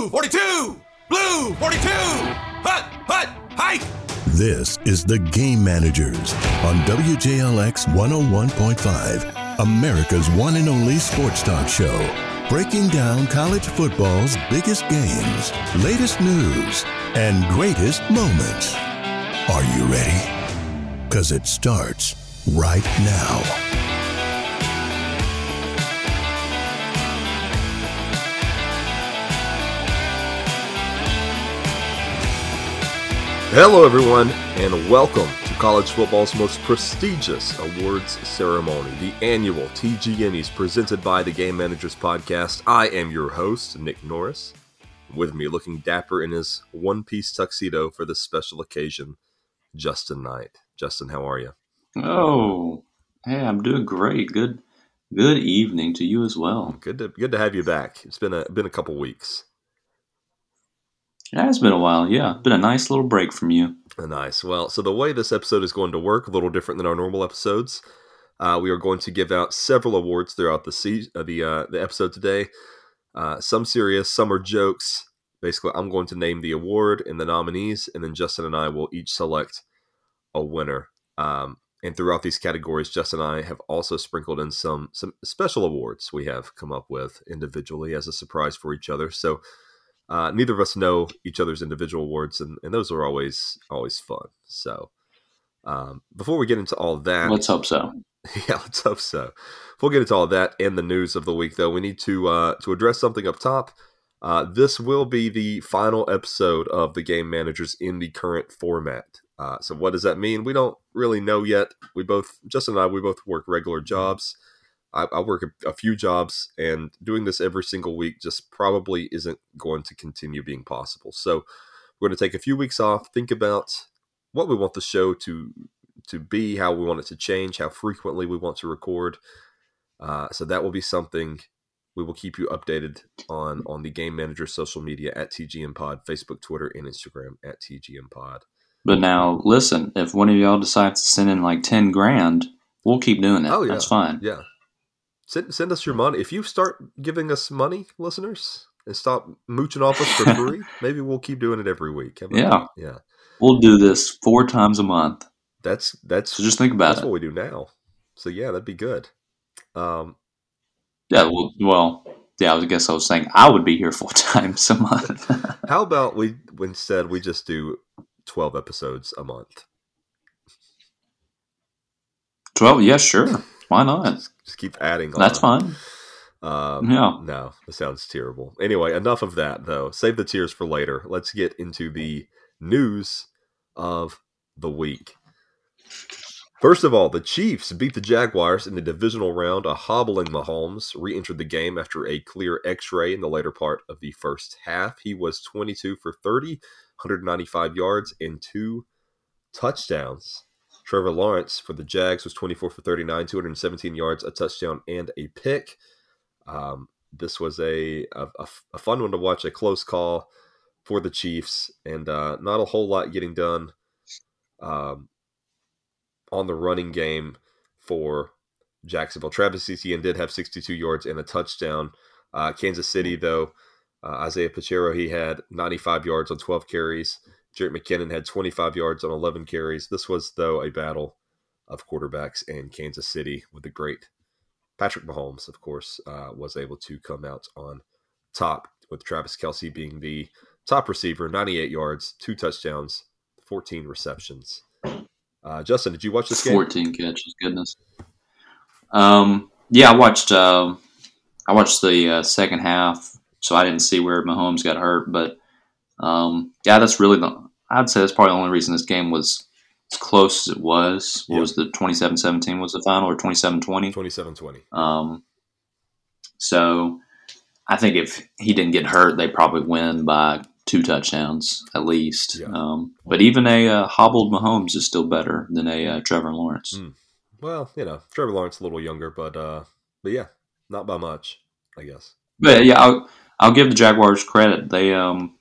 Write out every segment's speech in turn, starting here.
Blue 42! Blue 42! Hut! Hut! Hike! This is The Game Managers on WJLX 101.5, America's one and only sports talk show. Breaking down college football's biggest games, latest news, and greatest moments. Are you ready? Because it starts right now. Hello, everyone, and welcome to college football's most prestigious awards ceremony, the annual TGMmies presented by the Game Managers Podcast. I am your host, Nick Norris. With me, looking dapper in his one piece tuxedo for this special occasion, Justin Knight. Justin, how are you? Oh, hey, I'm doing great. Good, good evening to you as well. Good to good to have you back. It's been a been a couple weeks. It has been a while, yeah. Been a nice little break from you. Nice. Well, so the way this episode is going to work, a little different than our normal episodes. Uh, we are going to give out several awards throughout the se- uh, the uh, the episode today. Uh, some serious, some are jokes. Basically, I'm going to name the award and the nominees, and then Justin and I will each select a winner. Um, and throughout these categories, Justin and I have also sprinkled in some some special awards we have come up with individually as a surprise for each other. So uh, neither of us know each other's individual awards, and, and those are always always fun. So, um, before we get into all that, let's hope so. Yeah, let's hope so. Before we get into all that and the news of the week, though, we need to uh, to address something up top. Uh, this will be the final episode of the game managers in the current format. Uh, so, what does that mean? We don't really know yet. We both, Justin and I, we both work regular jobs. I, I work a, a, few jobs, and doing this every single week just probably isn't going to continue being possible. So we're going to take a few weeks off, think about what we want the show to to be, how we want it to change, how frequently we want to record. Uh, so that will be something we will keep you updated on on the game manager social media at TGM Pod, Facebook, Twitter, and Instagram at TGM Pod. But now, listen, if one of y'all decides to send in like ten grand, we'll keep doing it. Oh yeah, that's fine. Yeah, Send, send us your money. If you start giving us money, listeners, and stop mooching off us for free, maybe we'll keep doing it every week. Yeah. Yeah. We'll do this four times a month. That's that's so just think about that's it. what we do now. So yeah, that'd be good. Um, yeah, well, well, yeah. I guess I was saying I would be here four times a month. how about we instead we just do twelve episodes a month? Twelve? Yeah, sure. Why not? Just, just keep adding. That's fine. Um, yeah. No, that sounds terrible. Anyway, enough of that though. Save the tears for later. Let's get into the news of the week. First of all, the Chiefs beat the Jaguars in the divisional round. A hobbling Mahomes re entered the game after a clear x ray in the later part of the first half. He was 22 for 30, 195 yards, and two touchdowns. Trevor Lawrence for the Jags was 24 for 39, 217 yards, a touchdown, and a pick. Um, this was a, a, a, fun one to watch, a close call for the Chiefs, and uh, not a whole lot getting done um, on the running game for Jacksonville. Travis Etienne did have 62 yards and a touchdown. Uh, Kansas City, though, uh, Isaiah Pacheco, he had 95 yards on 12 carries. Jerick McKinnon had 25 yards on 11 carries. This was, though, a battle of quarterbacks, and Kansas City, with the great Patrick Mahomes, of course, uh, was able to come out on top, with Travis Kelce being the top receiver, 98 yards, two touchdowns, 14 receptions. Uh, Justin, did you watch this game? 14 catches, goodness. Um, yeah, I watched. Uh, I watched the uh, second half, so I didn't see where Mahomes got hurt, but um, yeah, that's really the. I'd say that's probably the only reason this game was as close as it was. What yep. was the 27-17 was the final or 27-20? 27-20. Um, so I think if he didn't get hurt, they probably win by two touchdowns at least. Yeah. Um, but even a uh, hobbled Mahomes is still better than a uh, Trevor Lawrence. Mm. Well, you know, Trevor Lawrence a little younger, but uh, but yeah, not by much, I guess. But yeah, I'll, I'll give the Jaguars credit. They um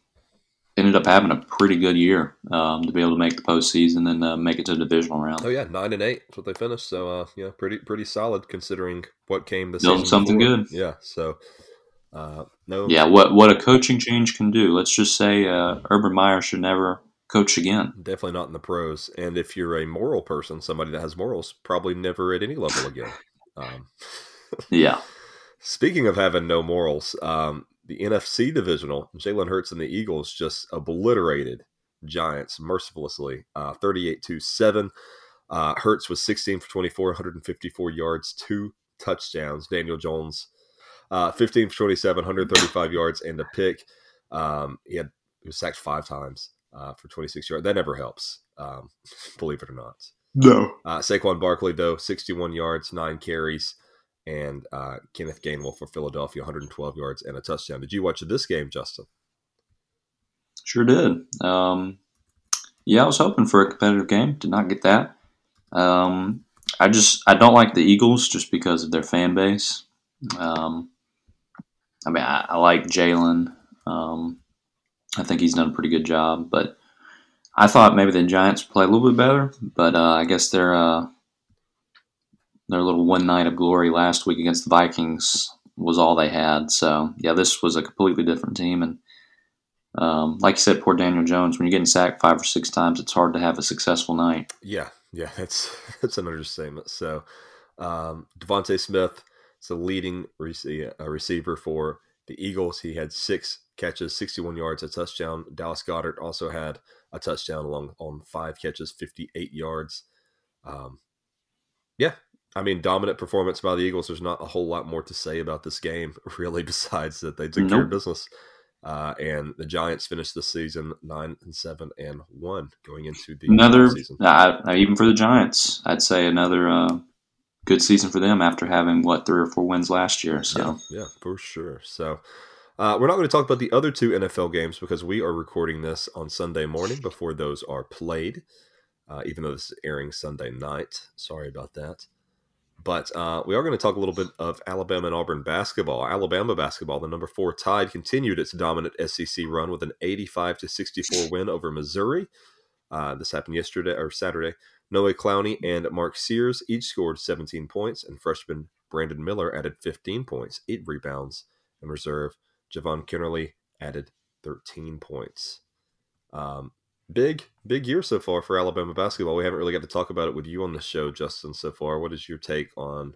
ended up having a pretty good year um, to be able to make the postseason and uh, make it to the divisional round. Oh yeah, nine and eight. That's what they finished. So uh, yeah, pretty pretty solid considering what came this Building season. something before. good. Yeah. So Uh, no, yeah, what what a coaching change can do. Let's just say uh, Urban Meyer should never coach again. Definitely not in the pros. And if you're a moral person, somebody that has morals, probably never at any level again. Um, yeah. Speaking of having no morals, um, the NFC divisional, Jalen Hurts and the Eagles just obliterated Giants mercilessly, uh, 38 to 7. Uh, Hurts was 16 for 24, 154 yards, two touchdowns. Daniel Jones, uh, 15 for 27, 135 yards, and a pick. Um, he had he was sacked five times uh, for 26 yards. That never helps, um, believe it or not. No. Uh, Saquon Barkley, though, 61 yards, nine carries, and uh, Kenneth Gainwell for Philadelphia, 112 yards and a touchdown. Did you watch this game, Justin? Sure did. Um, yeah, I was hoping for a competitive game. Did not get that. Um, I just I don't like the Eagles just because of their fan base. Um, I mean, I, I like Jalen. Um, I think he's done a pretty good job, but I thought maybe the Giants play a little bit better. But uh, I guess their uh, their little one night of glory last week against the Vikings was all they had. So yeah, this was a completely different team, and um, like you said, poor Daniel Jones. When you're getting sacked five or six times, it's hard to have a successful night. Yeah, yeah, that's that's an understatement. So, um, DeVonta Smith is the leading uh, receiver for the Eagles. He had six catches, 61 yards, a touchdown. Dallas Goedert also had a touchdown along on five catches, 58 yards. Um, yeah, I mean, dominant performance by the Eagles. There's not a whole lot more to say about this game, really, besides that they took nope. care of business. Uh, and the Giants finished the season nine and seven and one going into the another season. Uh, even for the Giants, I'd say another uh, good season for them after having what three or four wins last year. So yeah, yeah for sure. So. Uh, we're not going to talk about the other two NFL games because we are recording this on Sunday morning before those are played, uh, even though this is airing Sunday night. Sorry about that. But uh, we are going to talk a little bit of Alabama and Auburn basketball. Alabama basketball, the number four Tide, continued its dominant SEC run with an 85 to 64 win over Missouri. Uh, this happened yesterday or Saturday. Noah Clowney and Mark Sears each scored 17 points, and freshman Brandon Miller added 15 points, eight rebounds, and reserve Jahvon Quinerly added 13 points. Um, big big year so far for Alabama basketball. We haven't really got to talk about it with you on the show, Justin. So far, what is your take on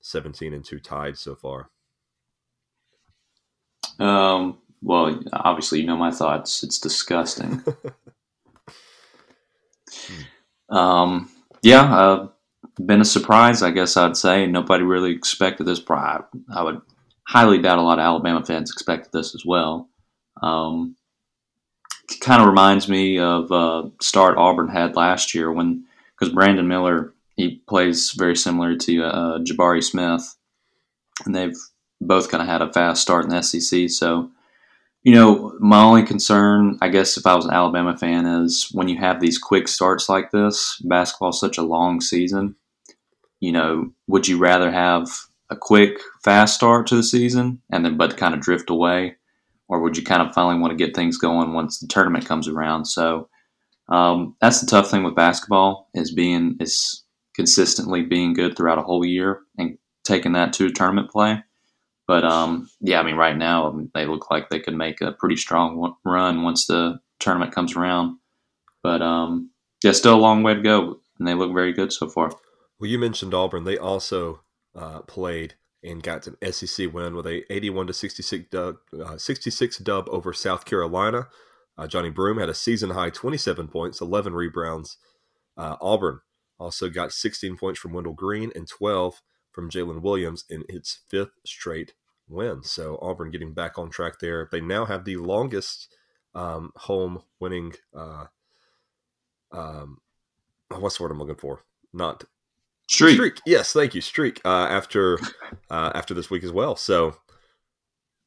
seventeen and two tied so far? Um. Well, obviously, you know my thoughts. It's disgusting. um. Yeah. Uh, been a surprise, I guess I'd say. Nobody really expected this. I, I would highly doubt a lot of Alabama fans expected this as well. Um, kind of reminds me of uh, start Auburn had last year when because Brandon Miller he plays very similar to uh, Jabari Smith, and they've both kind of had a fast start in the SEC. So, you know, my only concern, I guess, if I was an Alabama fan, is when you have these quick starts like this. Basketball such a long season. You know, would you rather have a quick, fast start to the season and then but kind of drift away? Or would you kind of finally want to get things going once the tournament comes around? So um, that's the tough thing with basketball is being is consistently being good throughout a whole year and taking that to tournament play. But um, yeah, I mean, right now they look like they could make a pretty strong run once the tournament comes around. But um, yeah, still a long way to go, and they look very good so far. Well, you mentioned Auburn. They also uh, played and got an SEC win with a 81 to 66 dub, uh, 66 dub over South Carolina. Uh, Johni Broome had a season high 27 points, 11 rebounds. Uh, Auburn also got 16 points from Wendell Green and 12 from Jalen Williams in its fifth straight win. So Auburn getting back on track there. They now have the longest um, home winning. Uh, um, what's the word I'm looking for? Not Streak. Streak. Yes, thank you. Streak. Uh, after uh, after this week as well. So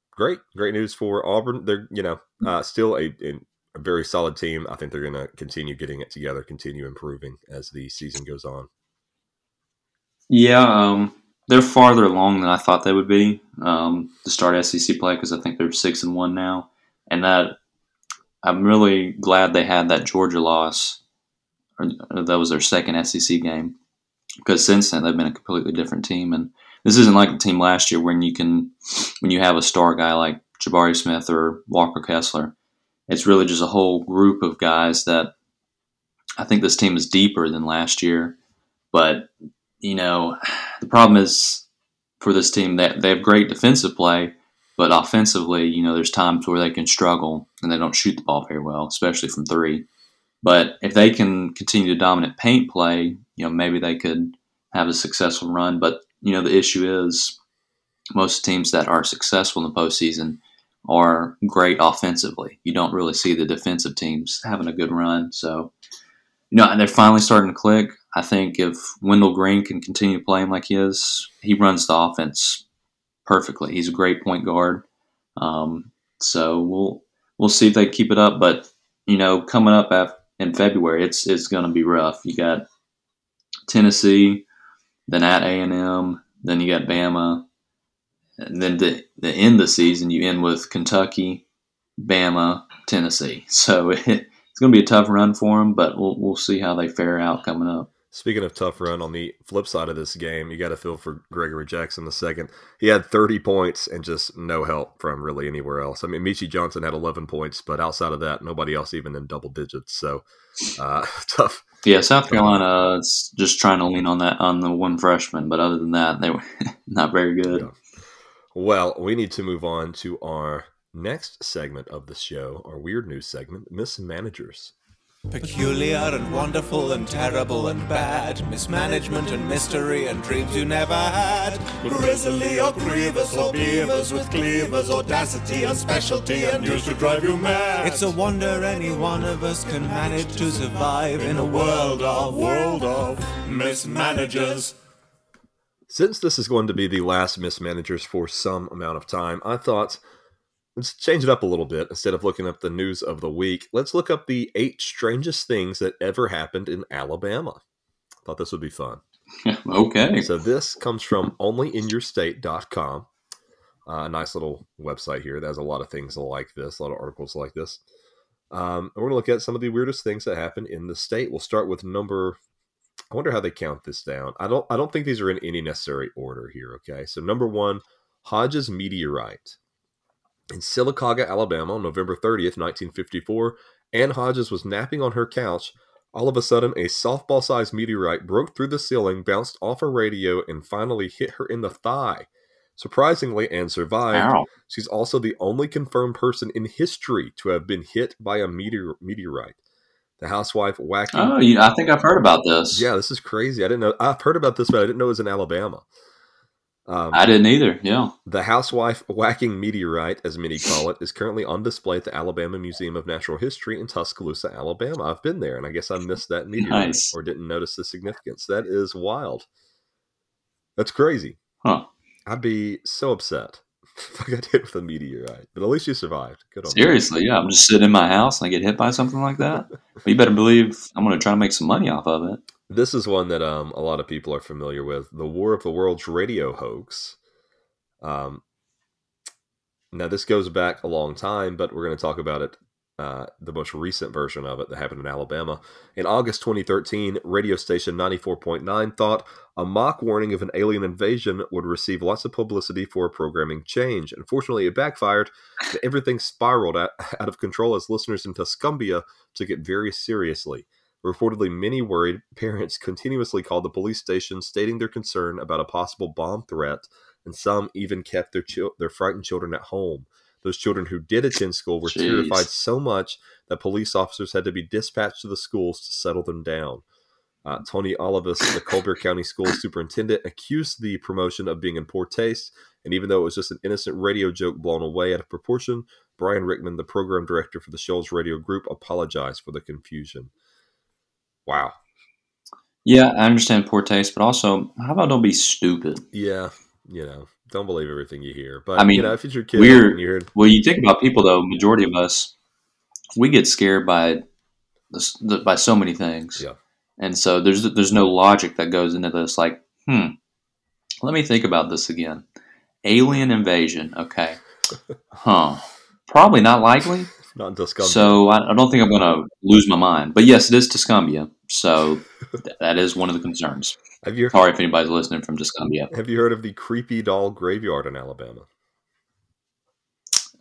great, great news for Auburn. They're you know uh, still a, a very solid team. I think they're going to continue getting it together, continue improving as the season goes on. Yeah, um, they're farther along than I thought they would be um, to start SEC play because I think they're six and one now, and that I'm really glad they had that Georgia loss. Or, that was their second SEC game because since then they've been a completely different team. And this isn't like the team last year when you can when you have a star guy like Jabari Smith or Walker Kessler. It's really just a whole group of guys that I think this team is deeper than last year. But you know, the problem is for this team that they have great defensive play, but offensively, you know, there's times where they can struggle and they don't shoot the ball very well, especially from three. But if they can continue to dominate paint play, you know, maybe they could have a successful run. But, you know, the issue is most teams that are successful in the postseason are great offensively. You don't really see the defensive teams having a good run. So, you know, and they're finally starting to click. I think if Wendell Green can continue playing like he is, he runs the offense perfectly. He's a great point guard. Um, so we'll we'll see if they keep it up. But you know, coming up in February, it's it's going to be rough. You got Tennessee, then at A and M, then you got Bama, and then the the end of the season you end with Kentucky, Bama, Tennessee. So it, it's going to be a tough run for them, but we'll we'll see how they fare out coming up. Speaking of tough run, on the flip side of this game, you got to feel for Gregory Jackson the second. He had 30 points and just no help from really anywhere else. I mean, Meechie Johnson had 11 points, but outside of that, nobody else even in double digits. So uh, tough. Yeah, South Carolina is just trying to lean on that on the one freshman, but other than that, they were not very good. Yeah. Well, we need to move on to our next segment of the show, our weird news segment, Mismanagers. Peculiar and wonderful and terrible and bad, mismanagement and mystery and dreams you never had. Grizzly or grievous or beavers with cleavers, audacity and specialty and used to drive you mad. It's a wonder any one of us can manage to survive in a world of world of mismanagers. Since this is going to be the last mismanagers for some amount of time, I thought let's change it up a little bit. Instead of looking up the news of the week, let's look up the eight strangest things that ever happened in Alabama. I Thought this would be fun. okay. So this comes from onlyinyourstate.com. Uh, a nice little website here that has a lot of things like this, a lot of articles like this. Um, we're going to look at some of the weirdest things that happen in the state. We'll start with number. I wonder how they count this down. I don't. I don't think these are in any necessary order here. Okay, so number one, Hodges meteorite. In Sylacauga, Alabama, on November 30th, 1954, Ann Hodges was napping on her couch. All of a sudden, a softball sized meteorite broke through the ceiling, bounced off her radio, and finally hit her in the thigh. Surprisingly, Ann survived. Ow. She's also the only confirmed person in history to have been hit by a meteor- meteorite. The housewife whacking. Oh, yeah, I think I've heard about this. Yeah, this is crazy. I didn't know. I've heard about this, but I didn't know it was in Alabama. Um, I didn't either. Yeah. The housewife whacking meteorite, as many call it, is currently on display at the Alabama Museum of Natural History in Tuscaloosa, Alabama. I've been there, and I guess I missed that meteorite nice. or didn't notice the significance. That is wild. That's crazy. Huh. I'd be so upset if I got hit with a meteorite, but at least you survived. Good on Seriously, you. yeah. I'm just sitting in my house and I get hit by something like that. you better believe I'm going to try to make some money off of it. This is one that um, a lot of people are familiar with the War of the Worlds radio hoax. Um, now, this goes back a long time, but we're going to talk about it, uh, the most recent version of it that happened in Alabama. In August 2013, radio station 94.9 thought a mock warning of an alien invasion would receive lots of publicity for a programming change. Unfortunately, it backfired, and everything spiraled out, out of control as listeners in Tuscumbia took it very seriously. Reportedly, many worried parents continuously called the police station stating their concern about a possible bomb threat, and some even kept their their frightened children at home. Those children who did attend school were Jeez. terrified so much that police officers had to be dispatched to the schools to settle them down. Uh, Tony Olivas, the Colbert County School Superintendent, accused the promotion of being in poor taste, and even though it was just an innocent radio joke blown away out of proportion, Brian Rickman, the program director for the Shoals Radio Group, apologized for the confusion. Wow. Yeah, I understand poor taste, but also, how about don't be stupid? Yeah, you know, don't believe everything you hear. But I mean, you know, if it's your kid, we're you well. You think about people though. Majority of us, we get scared by by so many things. Yeah. And so there's there's no logic that goes into this. Like, hmm, let me think about this again. Alien invasion. Okay. Huh. Probably not likely. Not Tuscumbia. So I, I don't think I'm going to lose my mind. But yes, it is Tuscumbia. So th- that is one of the concerns. have you Sorry if anybody's listening from Tuscumbia. have you heard of the creepy doll graveyard in Alabama?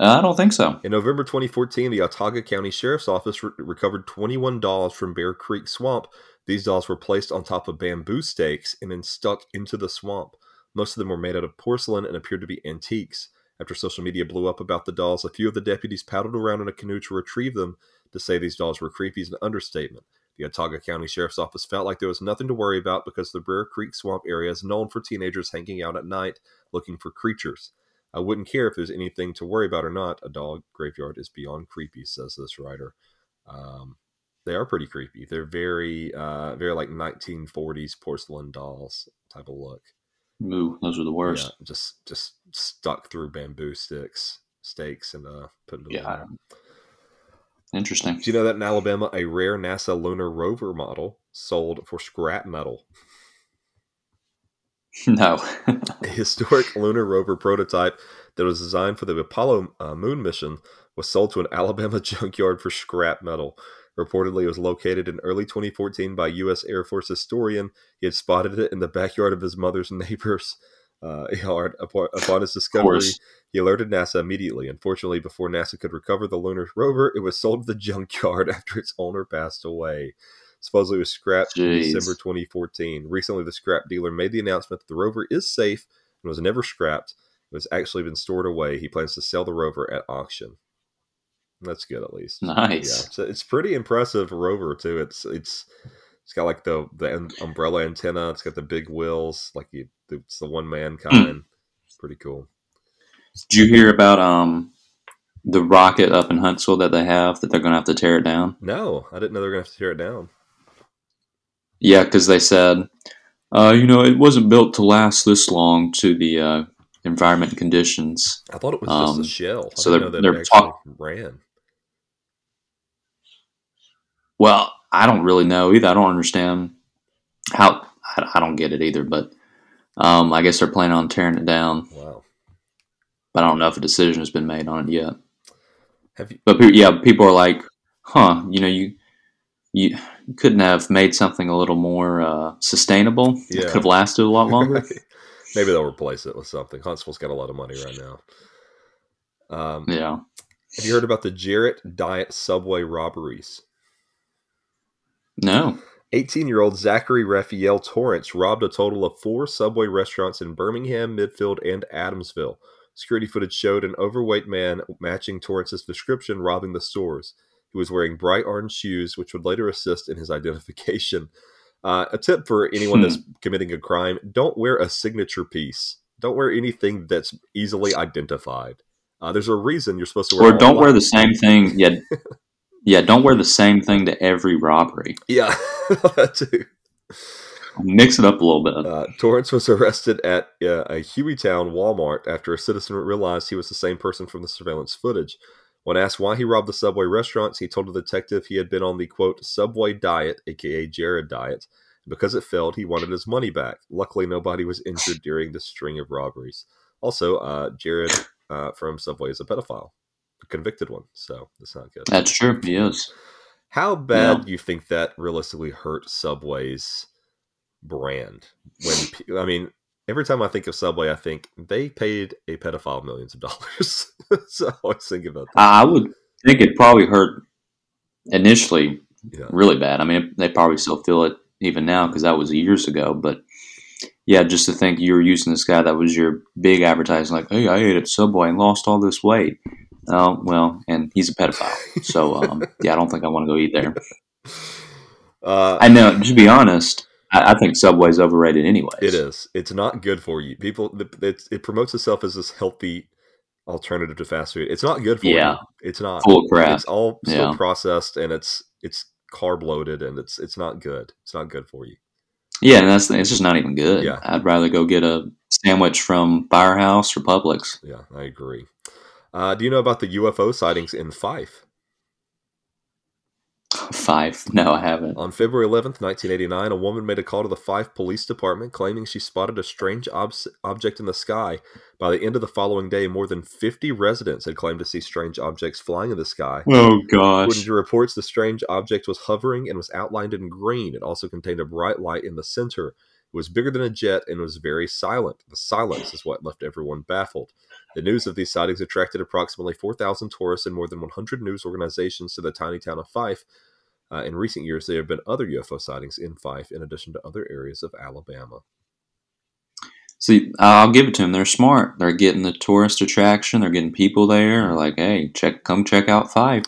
Uh, I don't think so. In November 2014, the Autauga County Sheriff's Office re- recovered 21 dolls from Bear Creek Swamp. These dolls were placed on top of bamboo stakes and then stuck into the swamp. Most of them were made out of porcelain and appeared to be antiques. After social media blew up about the dolls, a few of the deputies paddled around in a canoe to retrieve them. To say these dolls were creepy is an understatement. The Autauga County Sheriff's Office felt like there was nothing to worry about because the Bear Creek Swamp area is known for teenagers hanging out at night looking for creatures. I wouldn't care if there's anything to worry about or not. A dog graveyard is beyond creepy, says this writer. Um, they are pretty creepy. They're very, uh, very like 1940s porcelain dolls type of look. Ooh, those are the worst. Yeah, just just stuck through bamboo sticks, stakes, and uh, put into Yeah. the Interesting. Do you know that in Alabama, a rare NASA lunar rover model sold for scrap metal? No. A historic lunar rover prototype that was designed for the Apollo uh, moon mission was sold to an Alabama junkyard for scrap metal. Reportedly, it was located in early 2014 by U.S. Air Force historian. He had spotted it in the backyard of his mother's neighbor's uh, yard. Upon, his discovery, he alerted NASA immediately. Unfortunately, before NASA could recover the lunar rover, it was sold to the junkyard after its owner passed away. Supposedly, it was scrapped in December 2014. Recently, the scrap dealer made the announcement that the rover is safe and was never scrapped. It was actually been stored away. He plans to sell the rover at auction. That's good, at least. Nice. Yeah, so it's pretty impressive rover too. It's it's it's got like the the um- umbrella antenna. It's got the big wheels. Like you, it's the one man kind. It's pretty cool. Did you hear about um the rocket up in Huntsville that they have that they're going to have to tear it down? No, I didn't know they were gonna have to tear it down. Yeah, because they said, uh, you know, it wasn't built to last this long to the uh, environment conditions. I thought it was just Um, a shell. I so they're- know that they're talk- ran. Well, I don't really know either. I don't understand how. I, I don't get it either. But um, I guess they're planning on tearing it down. Wow. But I don't know if a decision has been made on it yet. Have you? But pe- yeah, people are like, huh? You know, you you couldn't have made something a little more uh, sustainable. It Yeah. could have lasted a lot longer. Maybe they'll replace it with something. Huntsville's got a lot of money right now. Um, yeah. Have you heard about the Jared Diet Subway robberies? No. 18 year old Zachary Raphael Torrance robbed a total of four Subway restaurants in Birmingham, Midfield, and Adamsville. Security footage showed an overweight man matching Torrance's description robbing the stores. He was wearing bright orange shoes, which would later assist in his identification. Uh, a tip for anyone Hmm. that's committing a crime don't wear a signature piece. Don't wear anything that's easily identified. Uh, there's a reason you're supposed to wear Or don't wear the same thing. Yeah. Yeah. Don't wear the same thing to every robbery. Yeah, that too. Mix it up a little bit. Uh, Torrance was arrested at uh, a Hueytown Walmart after a citizen realized he was the same person from the surveillance footage. When asked why he robbed the Subway restaurants, he told the detective he had been on the quote Subway diet, aka Jared diet. Because it failed, he wanted his money back. Luckily, nobody was injured during the string of robberies. Also, uh, Jared uh, from Subway is a pedophile, convicted one, so that's not good. That's true. He is. How bad Yeah. do you think that realistically hurt Subway's brand? When I mean, every time I think of Subway, I think they paid a pedophile millions of dollars. so I always think about that. I I would think it probably hurt initially Yeah. really bad. I mean, they probably still feel it even now because that was years ago. But yeah, just to think you were using this guy that was your big advertising, like, hey, I ate at Subway and lost all this weight. Oh, well, and he's a pedophile. So, um, yeah, I don't think I want to go eat there. Uh, I know, to be honest, I, I think Subway's overrated anyways. it is. It's not good for you. People, it, it promotes itself as this healthy alternative to fast food. It's not good for Yeah. you. It's not. Full of crap. It's all Yeah. processed and it's it's carb loaded and it's it's not good. It's not good for you. Yeah, and that's it's just not even good. Yeah. I'd rather go get a sandwich from Firehouse or Publix. Yeah, I agree. Uh, do you know about the UFO sightings in Fyffe? Fyffe? No, I haven't. On February 11th, 1989, a woman made a call to the Fyffe Police Department claiming she spotted a strange ob- object in the sky. By the end of the following day, more than 50 residents had claimed to see strange objects flying in the sky. Oh, gosh. According to reports, the strange object was hovering and was outlined in green. It also contained a bright light in the center. It was bigger than a jet and was very silent. The silence is what left everyone baffled. The news of these sightings attracted approximately 4,000 tourists and more than 100 news organizations to the tiny town of Fyffe. Uh, in recent years, there have been other UFO sightings in Fyffe, in addition to other areas of Alabama. See, I'll give it to them. They're smart. They're getting the tourist attraction. They're getting people there. They're like, hey, check, come check out Fyffe.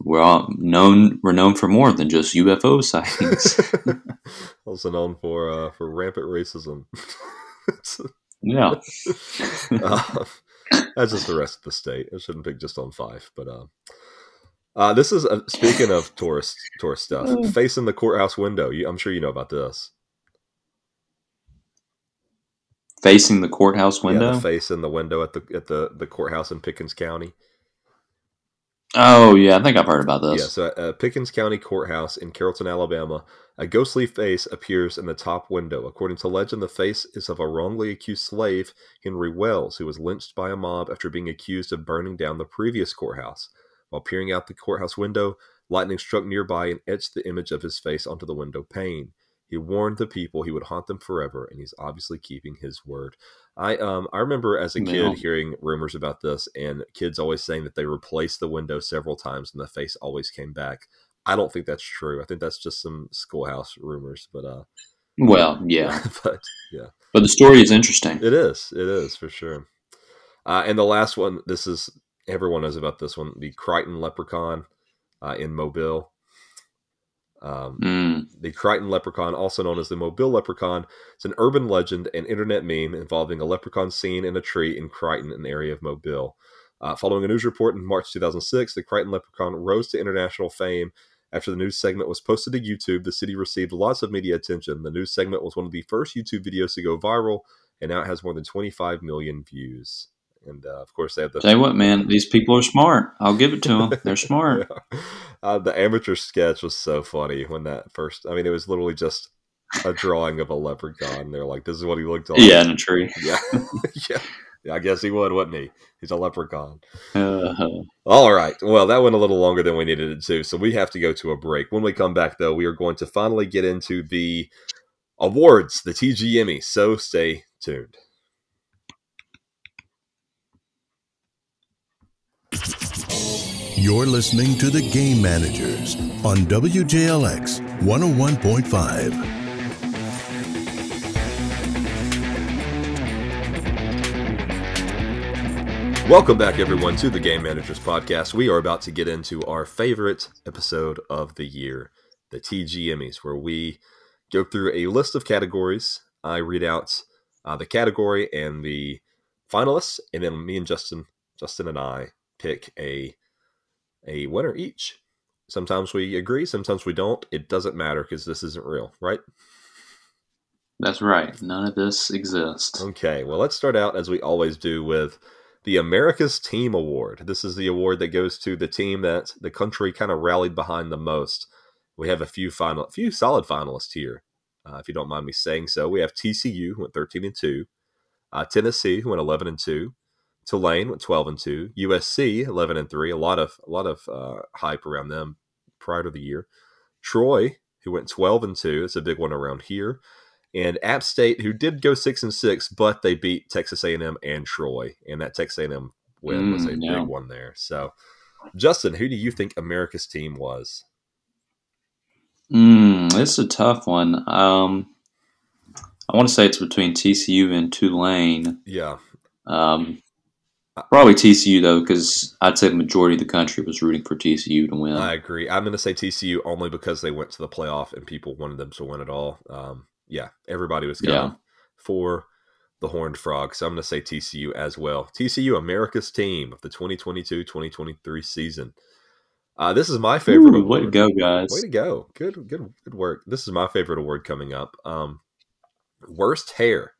We're all known. We're known for more than just UFO sightings. also known for uh, for rampant racism. yeah, uh, that's just the rest of the state. I shouldn't pick just on five, but uh, uh, this is uh, speaking of tourist tourist stuff. Mm. Facing the courthouse window. You, I'm sure you know about this. Facing the courthouse window. Yeah, the face in the window at the at the the courthouse in Pickens County. Oh yeah, I think I've heard about this. Yeah, so uh, Pickens County Courthouse in Carrollton, Alabama, a ghostly face appears in the top window. According to legend, the face is of a wrongly accused slave, Henry Wells, who was lynched by a mob after being accused of burning down the previous courthouse. While peering out the courthouse window, lightning struck nearby and etched the image of his face onto the window pane. He warned the people he would haunt them forever, and he's obviously keeping his word. I um I remember as a kid hearing rumors about this, and kids always saying that they replaced the window several times and the face always came back. I don't think that's true. I think that's just some schoolhouse rumors, but uh, Well, yeah, but yeah, but the story is interesting. it is. It is for sure. Uh, and the last one, this is everyone knows about this one, the Crichton Leprechaun uh, in Mobile. Um, Mm, the Crichton Leprechaun, also known as the Mobile Leprechaun, is an urban legend and internet meme involving a leprechaun seen in a tree in Crichton, an area of Mobile. Uh, following a news report in March 2006, the Crichton Leprechaun rose to international fame after the news segment was posted to YouTube. The city received lots of media attention. The news segment was one of the first YouTube videos to go viral, and now it has more than 25 million views. And uh, of course, they have the tell you what, man, these people are smart. I'll give it to them. They're smart. uh, the amateur sketch was so funny when that first. I mean, it was literally just a drawing of a leprechaun. They're like, "This is what he looked like." Yeah, in a tree. yeah, yeah. Yeah, I guess he would, wouldn't he? He's a leprechaun. Uh, All right. Well, that went a little longer than we needed it to, so we have to go to a break. When we come back, though, we are going to finally get into the awards, the TGME. So stay tuned. You're listening to The Game Managers on WJLX 101.5. Welcome back, everyone, to the Game Managers Podcast. We are about to get into our favorite episode of the year, the TG Emmys, where we go through a list of categories. I read out uh, the category and the finalists, and then me and Justin, Justin and I pick a a winner each. Sometimes we agree, sometimes we don't. It doesn't matter because this isn't real, right? that's right. None of this exists. Okay, well, let's start out as we always do with the America's Team Award. This is the award that goes to the team that the country kind of rallied behind the most. We have a few final, few solid finalists here, uh, if you don't mind me saying so. We have TCU who went thirteen and two, uh, Tennessee who went eleven and two, Tulane went twelve and two, USC eleven and three. A lot of a lot of uh, hype around them prior to the year. Troy who went twelve and two. It's a big one around here and App State, who did go six and six, but they beat Texas A&M and Troy, and that Texas A&M win was a Mm, yeah. big one there. So, Justin, who do you think America's team was? Mm, this is a tough one. Um, I want to say it's between TCU and Tulane. Yeah, Um, probably TCU though, because I'd say the majority of the country was rooting for TCU to win. I agree. I'm going to say TCU only because they went to the playoff and people wanted them to win it all. Um, yeah, everybody was kind Yeah. for the Horned Frog, so I'm going to say TCU as well. TCU, America's team of the 2022-2023 season. Uh, this is my favorite. Ooh, way to go, guys! Way to go. Good, good, good work. This is my favorite award coming up. Um, worst hair.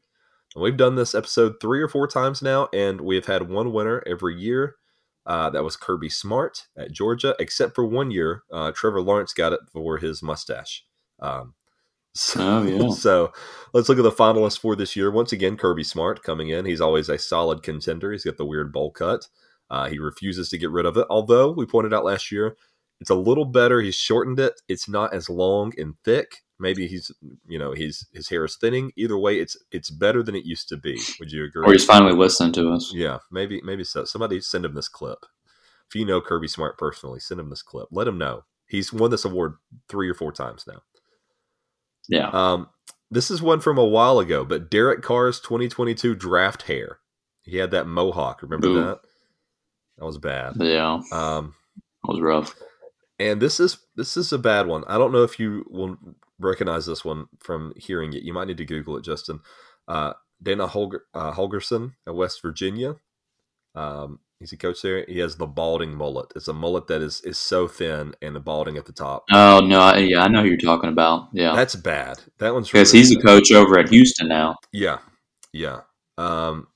And We've done this episode three or four times now, and we have had one winner every year. Uh, that was Kirby Smart at Georgia, except for one year. Uh, Trevor Lawrence got it for his mustache. Um, so, Oh, yeah. so let's look at the finalists for this year. Once again, Kirby Smart coming in. He's always a solid contender. He's got the weird bowl cut. Uh, he refuses to get rid of it. Although we pointed out last year, it's a little better. He's shortened it. It's not as long and thick. Maybe he's, you know, his his hair is thinning. Either way, it's it's better than it used to be. Would you agree? Or he's finally listening to us. Yeah, maybe maybe so. Somebody send him this clip. If you know Kirby Smart personally, send him this clip. Let him know. He's won this award three or four times now. Yeah. Um, this is one from a while ago, but Derek Carr's 2022 draft hair. He had that mohawk. Remember Ooh. that? That was bad. Yeah. Um, That was rough. and this is this is a bad one. I don't know if you will recognize this one from hearing it. You might need to Google it, Justin. Uh, Dana Holger, uh, Holgorsen at West Virginia. Um, he's a coach there. He has the balding mullet. It's a mullet that is is so thin and the balding at the top. Oh no, I- yeah, I know who you're talking about. Yeah, That's bad. That one's because really he's a coach over at Houston now. Yeah, yeah. Um,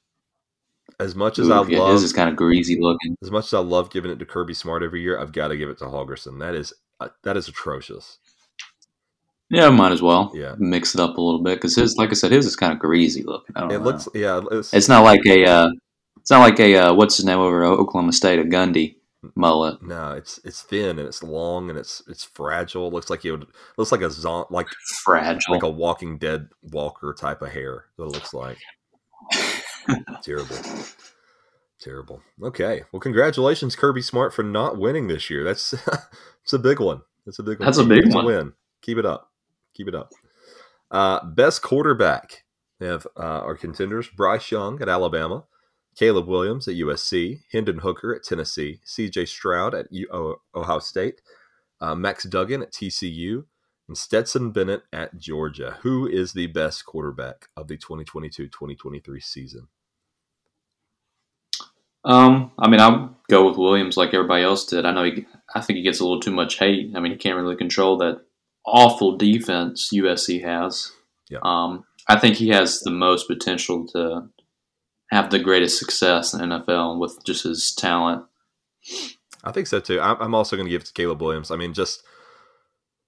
as much as Ooh, I yeah, love, his is kind of greasy looking. as much as I love giving it to Kirby Smart every year, I've got to give it to Holgorsen. That is uh, that is atrocious. Yeah, might as well. Yeah. mix it up a little bit because his, like I said, his is kind of greasy looking. I don't It know. looks, yeah, it's, It's not like a. Uh, it's not like a. Uh, what's his name over at Oklahoma State? A Gundy mullet. no, it's it's thin and it's long and it's it's fragile. It looks like it would looks like a zon, like Fragile. like a Walking Dead walker type of hair. That it looks like terrible, terrible. Okay, well, congratulations, Kirby Smart, for not winning this year. That's it's a big one. That's a big one. That's a big It's one. win. Keep it up. Keep it up. Uh, best quarterback. Have uh, our contenders: Bryce Young at Alabama, Caleb Williams at USC, Hendon Hooker at Tennessee, C.J. Stroud at Ohio State, uh, Max Duggan at TCU, and Stetson Bennett at Georgia. Who is the best quarterback of the 2022-2023 season? Um, I mean, I'll go with Williams like everybody else did. I know he, I think he gets a little too much hate. I mean, he can't really control that awful defense USC has. Yeah. Um, I think he has the most potential to have the greatest success in NFL with just his talent. I think so too. I'm I'm also going to give it to Caleb Williams. I mean, just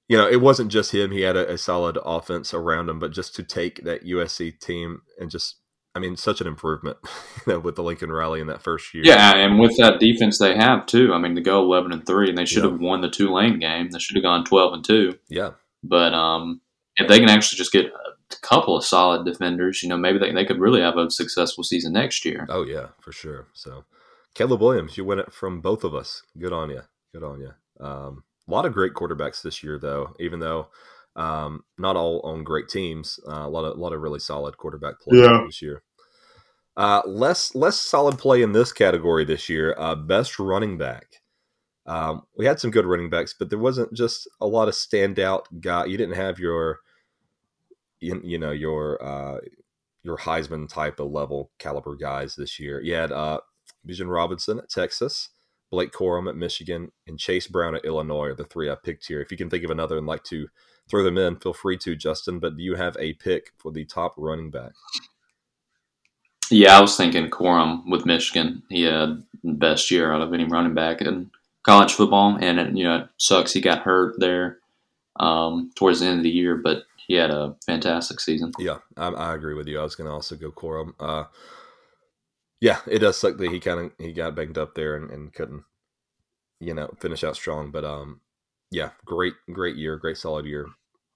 you know, it wasn't just him. He had a, a solid offense around him, but just to take that USC team and just, I mean, such an improvement you know, with the Lincoln Riley in that first year. Yeah, and with that defense they have too. I mean, to go eleven and three, and they should Yeah. have won the Tulane game. They should have gone twelve and two. yeah, But um, if they can actually just get a couple of solid defenders, you know, maybe they, they could really have a successful season next year. oh yeah, for sure. So, Caleb Williams, you win it from both of us. Good on you. Good on you. Um, a lot of great quarterbacks this year, though. Even though um, not all on great teams, uh, a lot of a lot of really solid quarterback play Yeah. this year. Uh, less less solid play in this category this year. Uh, best running back. Um, we had some good running backs, but there wasn't just a lot of standout guy. You didn't have your, you, you know, your uh, your Heisman type of level caliber guys this year. You had uh, Bijan Robinson at Texas, Blake Corum at Michigan, and Chase Brown at Illinois are the three I picked here. If you can think of another and like to throw them in, feel free to, Justin. But do you have a pick for the top running back? Yeah, I was thinking Corum with Michigan. He had the best year out of any running back in college football, and it, you know it sucks he got hurt there um, towards the end of the year, but he had a fantastic season. Yeah, I, I agree with you. I was going to also go Corum. Uh, yeah, it does suck that he kind of he got banged up there and, and couldn't, you know, finish out strong. But um, yeah, great great year, great solid year.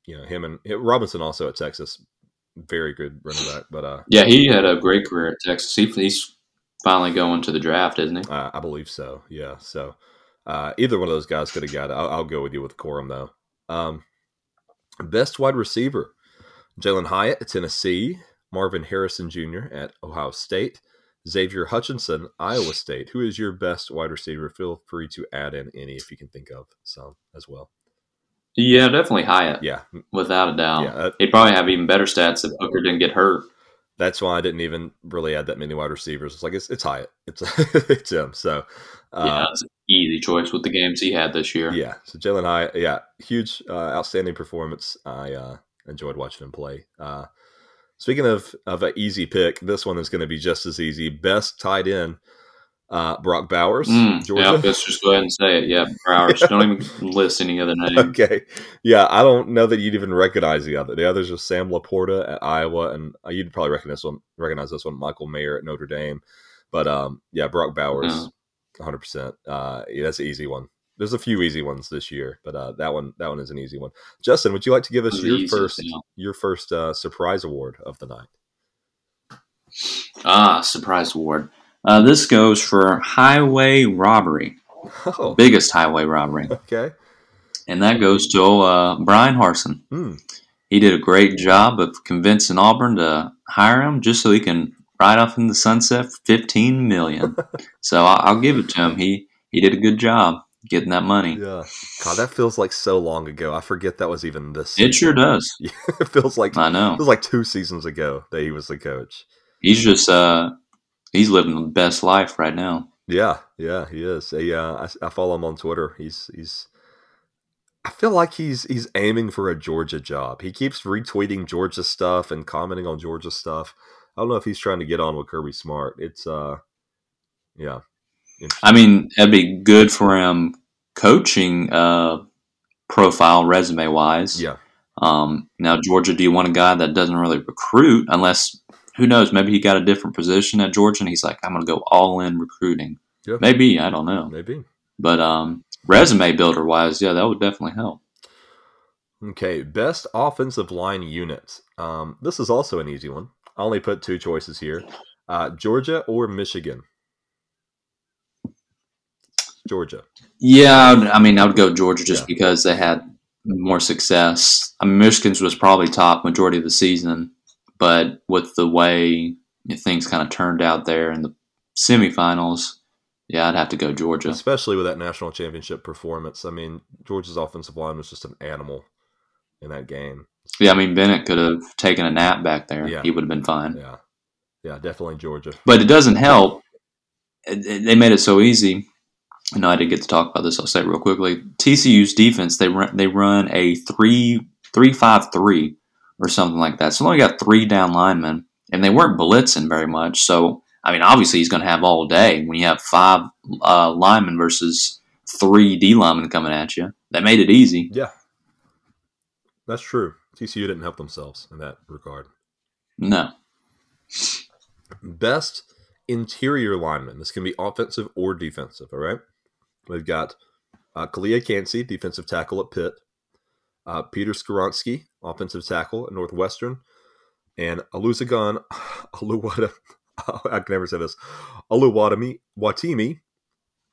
You know, him and Robinson also at Texas, very good running back. But uh, Yeah, he had a great career at Texas. He, he's finally going to the draft, isn't he? Uh, I believe so. Yeah. So uh, either one of those guys could have got it. I'll, I'll go with you with Corum though. Um, best wide receiver: Jalin Hyatt at Tennessee, Marvin Harrison Jr. at Ohio State, Xavier Hutchinson, Iowa State. Who is your best wide receiver? Feel free to add in any if you can think of some as well. Yeah, definitely Hyatt, Yeah, without a doubt. Yeah, that- He'd probably have even better stats if Hooker didn't get hurt. that's why I didn't even really add that many wide receivers. It's like it's it's Hyatt. It's it's him. So uh, yeah, it's an easy choice with the games he had this year. Yeah. So Jalin Hyatt, yeah, huge, uh, outstanding performance. I uh, enjoyed watching him play. Speaking of of an easy pick, this one is going to be just as easy. Best tight end, Uh, Brock Bowers, Mm, Georgia. yeah, let's just go ahead and say it. Yeah, Bowers. Don't even list any other name. okay, yeah, I don't know that you'd even recognize the other. The others are Sam LaPorta at Iowa, and uh, you'd probably recognize this one. Recognize this one, Michael Mayer at Notre Dame. But um, yeah, Brock Bowers, one hundred percent. Uh, that's an easy one. There's a few easy ones this year, but uh, that one that one is an easy one. Justin, would you like to give us your first yeah. your first uh, surprise award of the night? Ah, surprise award. Uh, this goes for highway robbery, Oh, biggest highway robbery, okay. and that goes to uh, Bryan Harsin. Hmm. He did a great job of convincing Auburn to hire him just so he can ride off in the sunset for fifteen million. so I- I'll give it to him. He he did a good job getting that money. Yeah. God, that feels like so long ago. I forget that was even this. It sure does. it feels like I know. it was like two seasons ago that he was the coach. He's just uh he's living the best life right now. Yeah, yeah, he is. He, uh, I, I follow him on Twitter. He's he's. I feel like he's he's aiming for a Georgia job. He keeps retweeting Georgia stuff and commenting on Georgia stuff. I don't know if he's trying to get on with Kirby Smart. It's uh, yeah. I mean, that'd be good for him coaching uh profile resume wise. Yeah, Um now Georgia, do you want a guy that doesn't really recruit unless who knows, maybe he got a different position at Georgia and he's like, I'm gonna go all in recruiting. Yeah. Maybe, I don't know. maybe. But um resume builder wise, yeah, that would definitely help. Okay, best offensive line units. Um, this is also an easy one. I only put two choices here: uh, Georgia or Michigan. Georgia. Yeah, I, mean, I would go Georgia just Yeah. because they had more success. I mean, Michigan's was probably top majority of the season, but with the way things kind of turned out there in the semifinals, yeah, I'd have to go Georgia. especially with that national championship performance. I mean, Georgia's offensive line was just an animal in that game. Yeah, I mean, Bennett could have taken a nap back there. Yeah. He would have been fine. Yeah, yeah, definitely Georgia. But it doesn't help. They made it so easy. I know I didn't get to talk about this. I'll say it real quickly. TCU's defense they run they run a three three five three or something like that. So they only got three down linemen, and they weren't blitzing very much. So I mean, obviously he's going to have all day when you have five uh, linemen versus three D linemen coming at you. That made it easy. Yeah, that's true. TCU didn't help themselves in that regard. No, Best interior lineman. This can be offensive or defensive. All right. We've got uh, Calijah Kancey, defensive tackle at Pitt. Uh, Peter Skoronski, offensive tackle at Northwestern. And Aluzagan Aluwada, I can never say this. Aluwatimi Watimi,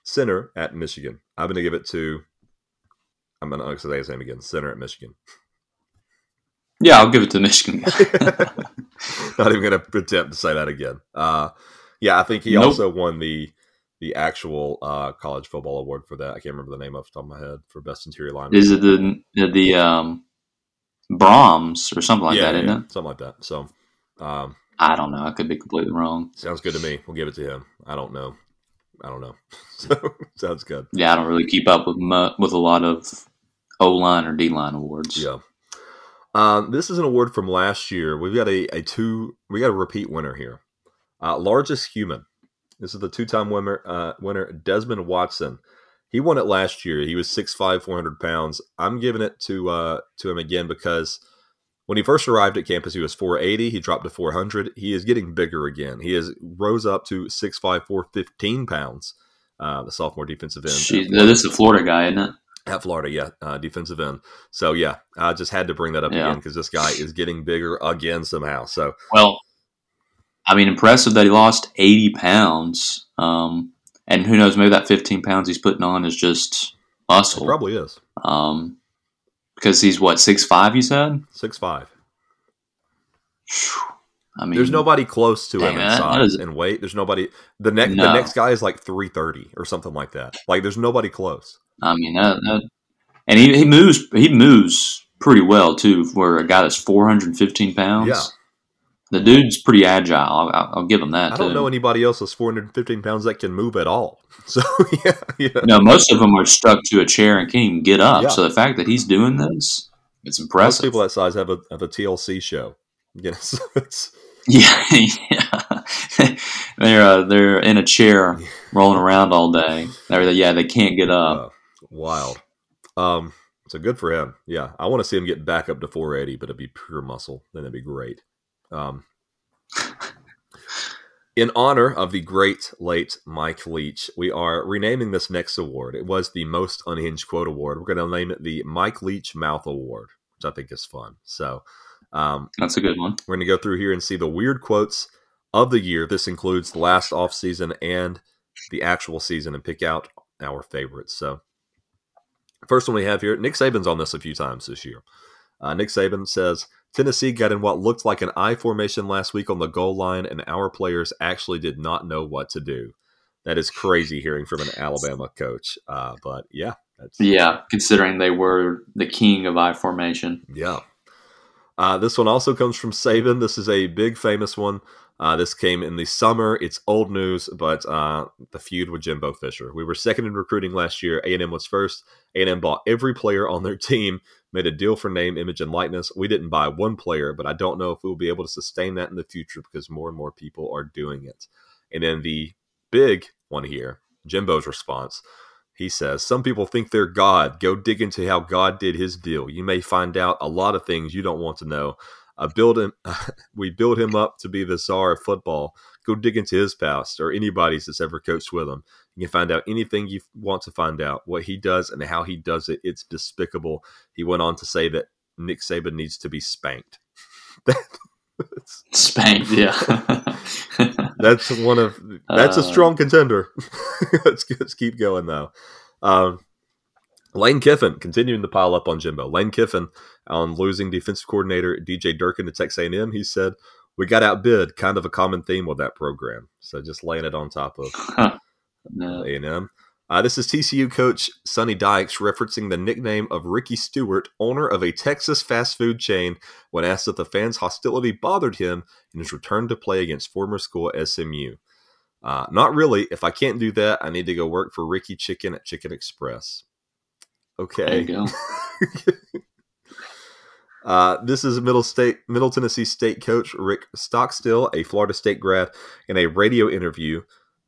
center at Michigan. I'm going to give it to, I'm going to say his name again, center at Michigan. yeah, I'll give it to Michigan. Not even going to attempt to say that again. Uh, yeah, I think he Nope. also won the the actual uh, college football award for that. I can't remember the name off the top of my head for best interior lineman. Is it the the, the um, Brahms or something like yeah, that? Isn't yeah, it? something like that. So, um, I don't know. I could be completely wrong. sounds good to me. We'll give it to him. I don't know. I don't know. so, sounds good. Yeah, I don't really keep up with mu- with a lot of O line or D line awards. Yeah. Um, this is an award from last year. We've got a, a two. We got a repeat winner here. Uh, largest human. This is the two-time winner. Uh, winner Desmond Watson. He won it last year. He was 6'5", 400 pounds. I'm giving it to uh, to him again because when he first arrived at campus, he was 480. He dropped to 400. He is getting bigger again. He has rose up to 6'5", 415 pounds. Uh, the sophomore defensive end. She, this is a Florida guy, isn't it? At Florida, yeah, uh, defensive end. So yeah, I just had to bring that up Yeah. again because this guy is getting bigger again somehow. So Well, I mean, impressive that he lost eighty pounds. Um, and who knows? Maybe that fifteen pounds he's putting on is just it muscle. probably is Um, because he's what six five? You said. six five. I mean, There's nobody close to him in size and weight. There's nobody. The next the next guy is like three thirty or something like that. Like there's nobody close. I mean, that, that, and he, he moves he moves pretty well too. For a guy that's four hundred fifteen pounds, Yeah. The dude's pretty agile. I'll, I'll give him that. I don't too. know anybody else that's 415 pounds that can move at all. So yeah, yeah. No, most of them are stuck to a chair and can't even get up. Yeah. So the fact that he's doing this, it's Most impressive. people that size have a have a TLC show. You know, so yeah, yeah. they're uh, they're in a chair rolling around all day. They're, yeah, they can't get up. Uh, wild. Um, so good for him. Yeah, I want to see him get back up to 480, but it'd be pure muscle. Then it'd be great. Um, in honor of the great late Mike Leach, we are renaming this next award. It was the Most Unhinged Quote Award. We're going to name it the Mike Leach Mouth Award, which I think is fun. So um, that's a good one. We're going to go through here and see the weird quotes of the year. This includes the last off season and the actual season, and pick out our favorites. So first one we have here, Nick Saban's on this a few times this year. Uh, Nick Saban says Tennessee got in what looked like an I formation last week on the goal line, and our players actually did not know what to do. That is crazy hearing from an Alabama coach. Uh, but yeah, yeah, considering they were the king of I formation. Yeah. Uh, this one also comes from Saban. This is a big famous one. Uh, this came in the summer. It's old news, but uh, the feud with Jimbo Fisher. We were second in recruiting last year. A&M was first. A&M bought every player on their team, made a deal for name, image, and likeness. We didn't buy one player, but I don't know if we'll be able to sustain that in the future because more and more people are doing it. And then the big one here, Jimbo's response. He says, Some people think they're God. Go dig into how God did his deal. You may find out a lot of things you don't want to know. I build him. we build him up to be the czar of football. Go dig into his past or anybody's that's ever coached with him. You can find out anything you want to find out. What he does and how he does it, it's despicable. He went on to say that Nick Saban needs to be spanked. spanked, yeah. that's one of that's a uh, strong contender. let's let's keep going though. Um, Lane Kiffin continuing to pile up on Jimbo. Lane Kiffin on losing defensive coordinator DJ Durkin to Texas A&M. He said, "We got outbid." Kind of a common theme with that program. So just laying it on top of no. A&M. Uh, this is TCU coach Sonny Dykes referencing the nickname of Ricky Stewart, owner of a Texas fast food chain, when asked if the fans' hostility bothered him in his return to play against former school SMU. Uh, not really. If I can't do that, I need to go work for Ricky Chicken at Chicken Express. Okay. There you go. Uh, this is Middle State, Middle Tennessee State coach Rick Stockstill, a Florida State grad, in a radio interview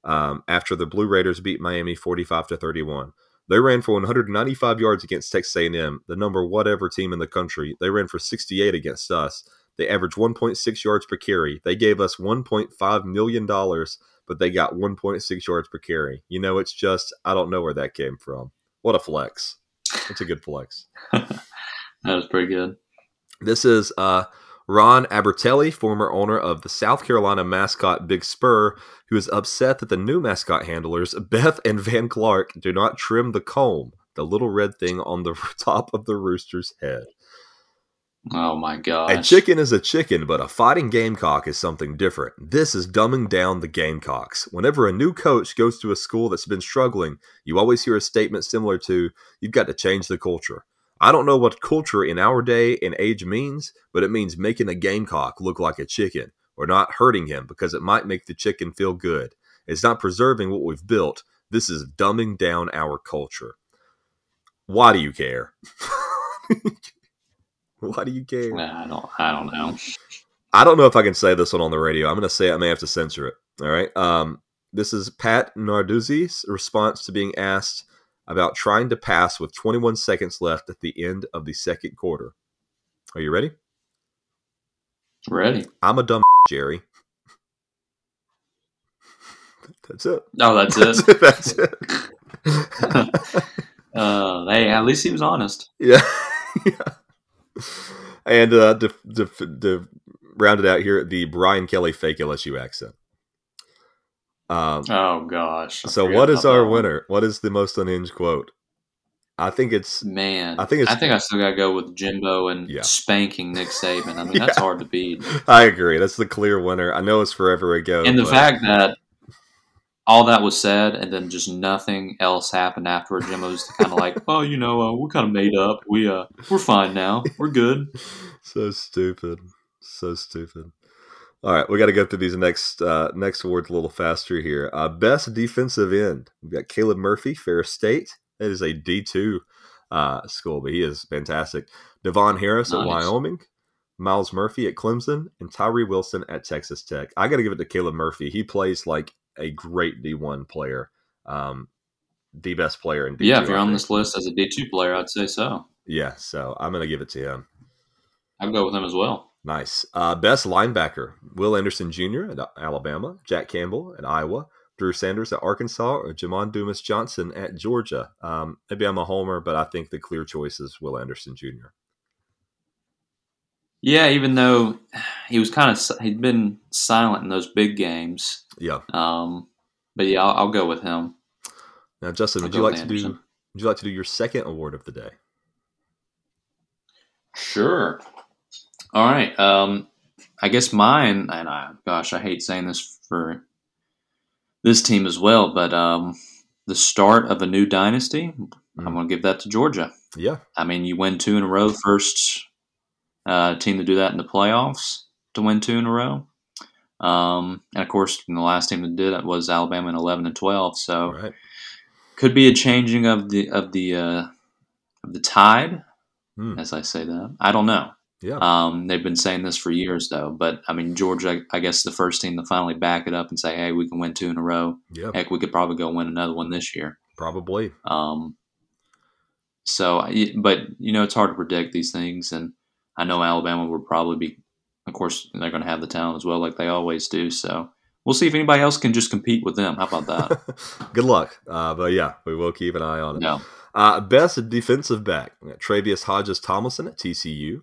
um, after the Blue Raiders beat Miami 45 to 31. They ran for 195 yards against Texas A&M, the number whatever team in the country. They ran for 68 against us. They averaged 1.6 yards per carry. They gave us 1.5 million dollars, but they got 1.6 yards per carry. You know, it's just I don't know where that came from. What a flex! That's a good flex. that was pretty good. This is uh, Ron Abertelli, former owner of the South Carolina mascot Big Spur, who is upset that the new mascot handlers, Beth and Van Clark, do not trim the comb, the little red thing on the top of the rooster's head. Oh my god. A chicken is a chicken, but a fighting gamecock is something different. This is dumbing down the Gamecocks. Whenever a new coach goes to a school that's been struggling, you always hear a statement similar to, You've got to change the culture. I don't know what culture in our day and age means, but it means making a gamecock look like a chicken or not hurting him because it might make the chicken feel good. It's not preserving what we've built. This is dumbing down our culture. Why do you care? Why do you care? I don't. I don't know. I don't know if I can say this one on the radio. I'm going to say it. I may have to censor it. All right. Um, this is Pat Narduzzi's response to being asked about trying to pass with 21 seconds left at the end of the second quarter. Are you ready? Ready. I'm a dumb Jerry. That's it. Oh, that's it. that's it. uh, hey, at least he was honest. Yeah. yeah. And uh, to, to, to round it out here, the Brian Kelly fake LSU accent. Um, oh gosh! I so what is our winner? What is the most unhinged quote? I think it's man. I think it's, I think I still gotta go with Jimbo and yeah. spanking Nick Saban. I mean yeah. that's hard to beat. I agree. That's the clear winner. I know it's forever ago. And the but... fact that all that was said and then just nothing else happened afterward. Jimbo's kind of like, oh, you know, uh, we're kind of made up. We uh, we're fine now. We're good. so stupid. So stupid. All right, we got to go through these next uh, next awards a little faster here. Uh, best defensive end. We've got Caleb Murphy, Ferris State. That is a D two uh, school, but he is fantastic. Devon Harris nice. at Wyoming, Myles Murphy at Clemson, and Tyree Wilson at Texas Tech. I got to give it to Caleb Murphy. He plays like a great D1 player, um, the best player in D2. Yeah, if you're on this list as a D2 player, I'd say so. Yeah, so I'm going to give it to him. I'll go with him as well. Nice. Uh, best linebacker Will Anderson Jr. at Alabama, Jack Campbell at Iowa, Drew Sanders at Arkansas, or Jamon Dumas Johnson at Georgia. Um, maybe I'm a homer, but I think the clear choice is Will Anderson Jr. Yeah, even though he was kind of he'd been silent in those big games. Yeah. Um, but yeah, I'll, I'll go with him. Now, Justin, would you like to do? Would you like to do your second award of the day? Sure. All right. Um, I guess mine, and I, gosh, I hate saying this for this team as well, but um, the start of a new dynasty, mm. I'm going to give that to Georgia. Yeah. I mean, you win two in a row, first uh, team to do that in the playoffs to win two in a row. Um, and of course, the last team that did it was Alabama in 11 and 12. So right. could be a changing of the of the uh, of the tide, hmm. as I say that. I don't know. Yeah. Um, they've been saying this for years, though. But I mean, Georgia, I guess, the first team to finally back it up and say, "Hey, we can win two in a row." Yeah. Heck, we could probably go win another one this year. Probably. Um. So, but you know, it's hard to predict these things, and I know Alabama will probably be, of course, they're going to have the talent as well, like they always do. So we'll see if anybody else can just compete with them. How about that? Good luck. Uh, but yeah, we will keep an eye on it. No. Uh, best defensive back: Tre'Vius Hodges Tomlinson at TCU.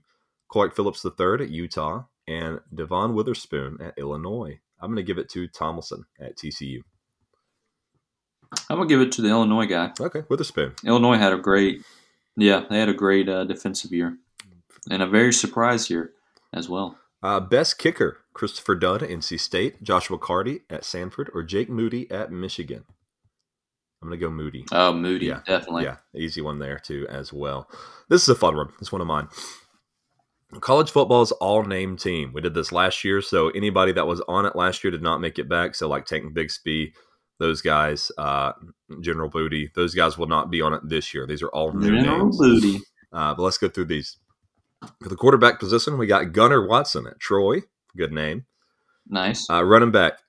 Clark Phillips III at Utah, and Devon Witherspoon at Illinois. I'm going to give it to Tomlinson at TCU. I'm going to give it to the Illinois guy. Okay, Witherspoon. Illinois had a great, yeah, they had a great uh, defensive year and a very surprise year as well. Uh, best kicker: Christopher Dunn at NC State, Joshua Karty at Stanford, or Jake Moody at Michigan. I'm going to go Moody. Oh, Moody, yeah, definitely. Yeah, easy one there too as well. This is a fun one. It's one of mine college football's all name team. We did this last year, so anybody that was on it last year did not make it back. So like Tank Bigsby, those guys, uh, General Booty, those guys will not be on it this year. These are all new General names. Booty. Uh, but let's go through these. For the quarterback position, we got Gunnar Watson at Troy. Good name. Nice. Uh, running back,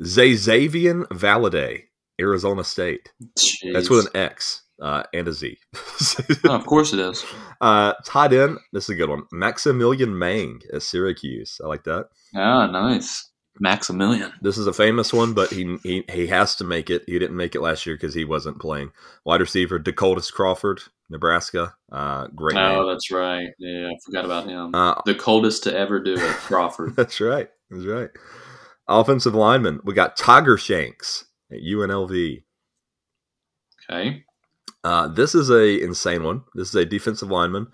Xazavian Valladay, Arizona State. Jeez. That's with an X uh, and a Z. oh, of course it is. Uh, tied in. This is a good one. Maximilian Mang at Syracuse. I like that. Ah, nice. Maximilian. This is a famous one, but he he, he has to make it. He didn't make it last year because he wasn't playing. Wide receiver Decoldest Crawford, Nebraska. Uh, great. Oh, name. that's right. Yeah, I forgot about him. Uh, the coldest to ever do it, Crawford. that's right. That's right. Offensive lineman. We got Tiger Shanks at UNLV. Okay. Uh, this is a insane one. This is a defensive lineman.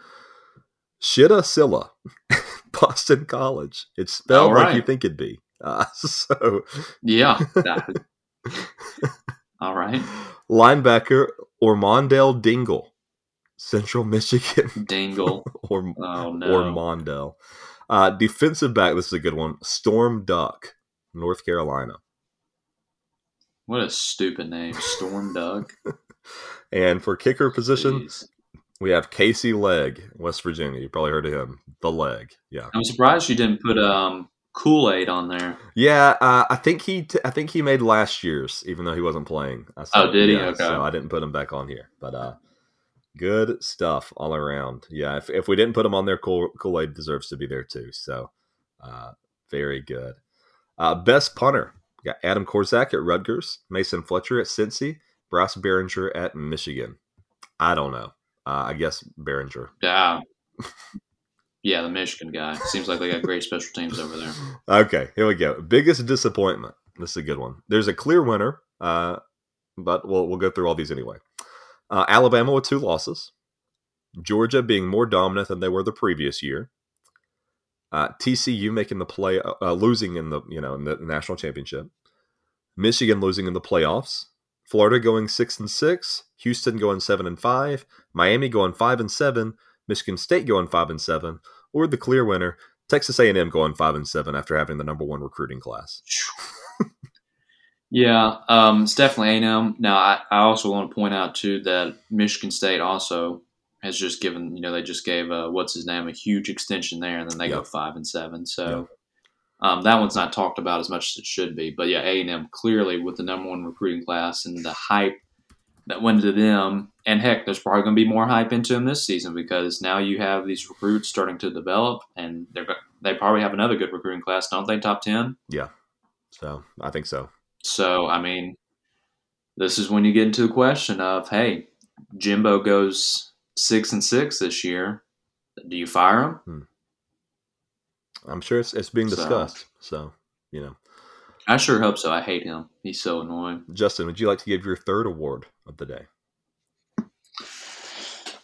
Shitta Sillah, Boston College. It's spelled right. like you think it'd be. Uh, so yeah. All right. Linebacker Ormondale Dingle, Central Michigan. Dingle. or oh, no. or Mondale. Uh, defensive back. This is a good one. Storm Duck, North Carolina. What a stupid name, Storm Duck. And for kicker position, Jeez. we have Casey Legg, West Virginia. You probably heard of him. The Leg. Yeah. I'm surprised you didn't put um, Kool Aid on there. Yeah, uh, I think he. T- I think he made last year's, even though he wasn't playing. i oh, did he? Yeah, okay. So I didn't put him back on here, but uh, good stuff all around. Yeah, if, if we didn't put him on there, Kool Aid deserves to be there too. So, uh, very good. Uh, best punter. We got Adam Korsak at Rutgers, Mason Fletcher at Cincy, Bryce Baringer at Michigan. I don't know. Uh, I guess Baringer. Yeah. Yeah, the Michigan guy. Seems like they got great special teams over there. Okay, here we go. Biggest disappointment. This is a good one. There's a clear winner, uh, but we'll we'll go through all these anyway. Uh, Alabama with two losses. Georgia being more dominant than they were the previous year. Uh, TCU making the play, uh, losing in the you know in the national championship. Michigan losing in the playoffs. Florida going six and six, Houston going seven and five, Miami going five and seven, Michigan State going five and seven, or the clear winner, Texas A&M going five and seven after having the number one recruiting class. yeah, um, it's definitely A&M. Now, I, I, also want to point out too that Michigan State also has just given you know they just gave uh, what's his name a huge extension there, and then they yep. go five and seven. So um, that one's not talked about as much as it should be. But yeah, A and M clearly with the number one recruiting class and the hype that went to them, and heck, there's probably going to be more hype into them this season because now you have these recruits starting to develop, and they're they probably have another good recruiting class, don't they? Top ten. Yeah. So I think so. So I mean, this is when you get into the question of, hey, Jimbo goes six and six this year. Do you fire him? Hmm. I'm sure it's, it's being discussed. So, so, you know. I sure hope so. I hate him. He's so annoying. Justin, would you like to give your third award of the day?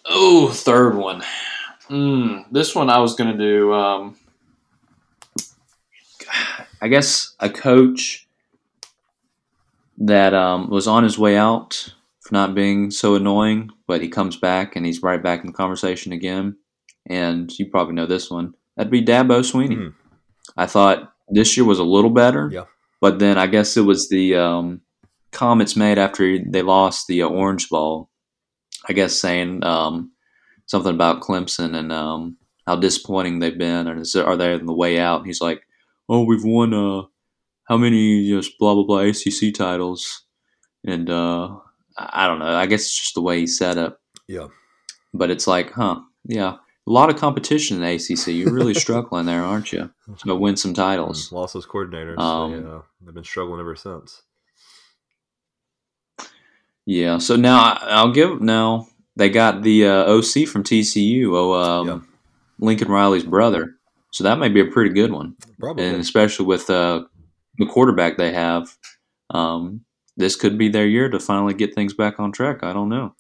Oh, third one. Mm, this one I was going to do. Um, I guess a coach that um, was on his way out for not being so annoying, but he comes back and he's right back in the conversation again. And you probably know this one. That'd be Dabo Swinney. Mm. I thought this year was a little better. Yeah. But then I guess it was the um, comments made after they lost the uh, Orange Bowl. I guess saying um, something about Clemson and um, how disappointing they've been, and is, are they on the way out? And he's like, "Oh, we've won uh, how many just blah blah blah ACC titles," and uh, I don't know. I guess it's just the way he said it. Yeah. But it's like, huh? Yeah, a lot of competition in the ACC. You're really struggling there, aren't you? To win some titles. Lost those coordinators. Um, uh, they've been struggling ever since. Yeah. So now I'll give now they got the uh, OC from TCU. Oh, um, yeah. Lincoln Riley's brother. So that might be a pretty good one. Probably. And especially with uh, the quarterback they have, um, this could be their year to finally get things back on track. I don't know.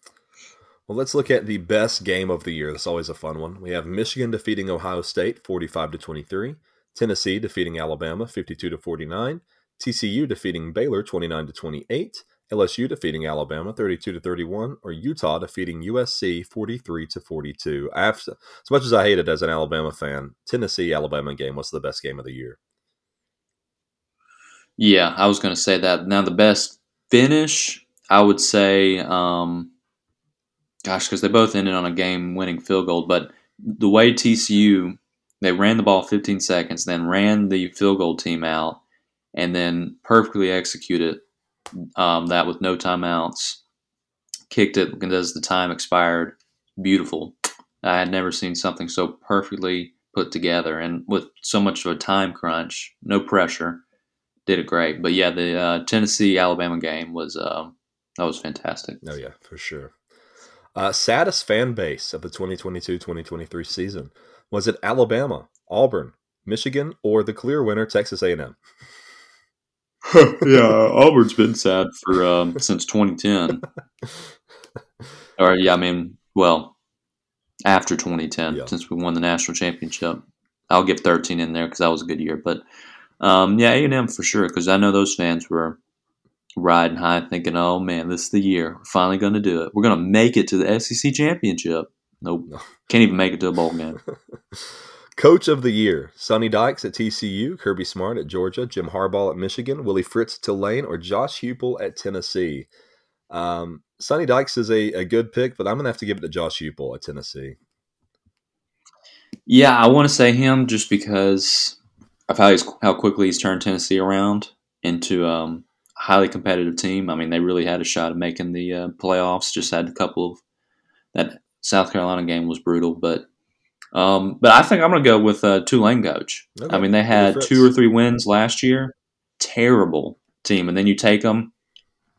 Well, let's look at the best game of the year. That's always a fun one. We have Michigan defeating Ohio State 45 to 23, Tennessee defeating Alabama 52 to 49, TCU defeating Baylor 29 to 28, LSU defeating Alabama 32 to 31, or Utah defeating USC 43 to 42. After, as much as I hate it as an Alabama fan, Tennessee Alabama game was the best game of the year. Yeah, I was going to say that. Now the best finish, I would say, um, gosh, because they both ended on a game-winning field goal. But the way TCU they ran the ball 15 seconds, then ran the field goal team out, and then perfectly executed um, that with no timeouts. Kicked it as the time expired. Beautiful. I had never seen something so perfectly put together and with so much of a time crunch, no pressure. Did it great. But yeah, the uh, Tennessee Alabama game was uh, that was fantastic. Oh yeah, for sure. Uh, saddest fan base of the 2022-2023 season was it Alabama, Auburn, Michigan, or the clear winner Texas A&M? yeah, Auburn's been sad for um, since 2010. or yeah, I mean, well, after 2010, yeah. since we won the national championship, I'll give 13 in there because that was a good year. But um, yeah, A and M for sure because I know those fans were riding high, thinking, "Oh man, this is the year. We're finally going to do it. We're going to make it to the SEC championship." Nope, can't even make it to a bowl game. Coach of the Year: Sonny Dykes at TCU, Kirby Smart at Georgia, Jim Harbaugh at Michigan, Willie Fritz at Tulane, or Josh Heupel at Tennessee. Um, Sonny Dykes is a, a good pick, but I'm going to have to give it to Josh Heupel at Tennessee. Yeah, I want to say him just because of how he's how quickly he's turned Tennessee around into um, highly competitive team. I mean, they really had a shot of making the uh, playoffs. Just had a couple of that South Carolina game was brutal, but um, but I think I'm going to go with a Tulane coach. Okay. I mean, they had two or three wins last year. Terrible team, and then you take them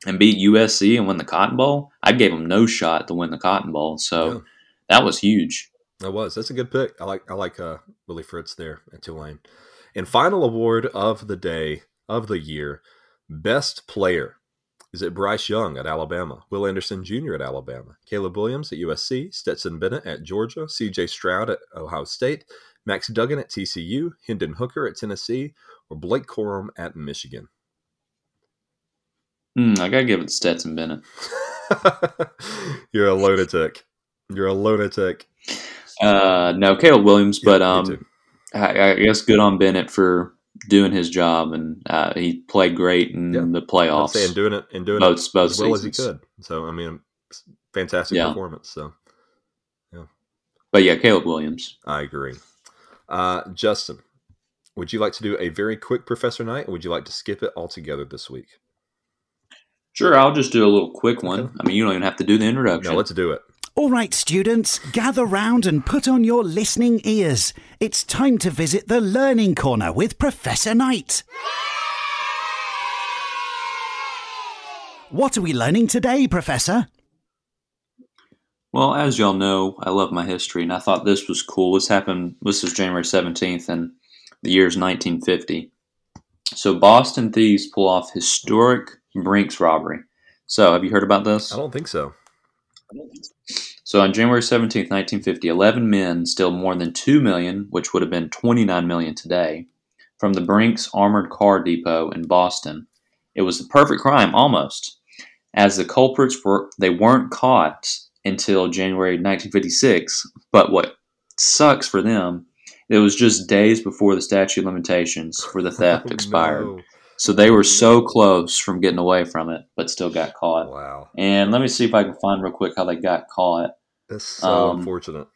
and beat USC and win the Cotton Bowl. I gave them no shot to win the Cotton Bowl, so yeah. that was huge. That was. That's a good pick. I like. I like uh, Willie Fritz there at Tulane. And final award of the day of the year, best player. Is it Bryce Young at Alabama, Will Anderson Jr. at Alabama, Caleb Williams at USC, Stetson Bennett at Georgia, CJ Stroud at Ohio State, Max Duggan at TCU, Hendon Hooker at Tennessee, or Blake Corum at Michigan? Mm, I gotta give it to Stetson Bennett. You're a lunatic. You're a lunatic. Uh, no, Caleb Williams, yeah, but um, I, I, guess good on Bennett for doing his job, and uh, he played great in yeah. the playoffs. and doing it and doing both, it both as well seasons. as he could. So I mean, fantastic yeah. performance. So yeah, But yeah, Caleb Williams. I agree. Uh, Justin, would you like to do a very quick Professor Knight, or would you like to skip it altogether this week? Sure, I'll just do a little quick one. Okay. I mean, you don't even have to do the introduction. No, let's do it. All right, students, gather round and put on your listening ears. It's time to visit the Learning Corner with Professor Knight. What are we learning today, Professor? Well, as y'all know, I love my history, and I thought this was cool. This happened, this was January 17th, and the year is 1950. So, Boston thieves pull off historic Brinks robbery. So, have you heard about this? I don't think so. So, on January 17th, 1950, 11 men stole more than 2 million, which would have been 29 million today, from the Brinks Armored Car Depot in Boston. It was the perfect crime, almost, as the culprits were they weren't caught until January 1956. But what sucks for them, it was just days before the statute of limitations for the theft oh, expired. No. So they were so close from getting away from it, but still got caught. Wow. And let me see if I can find real quick how they got caught. That's so um, unfortunate.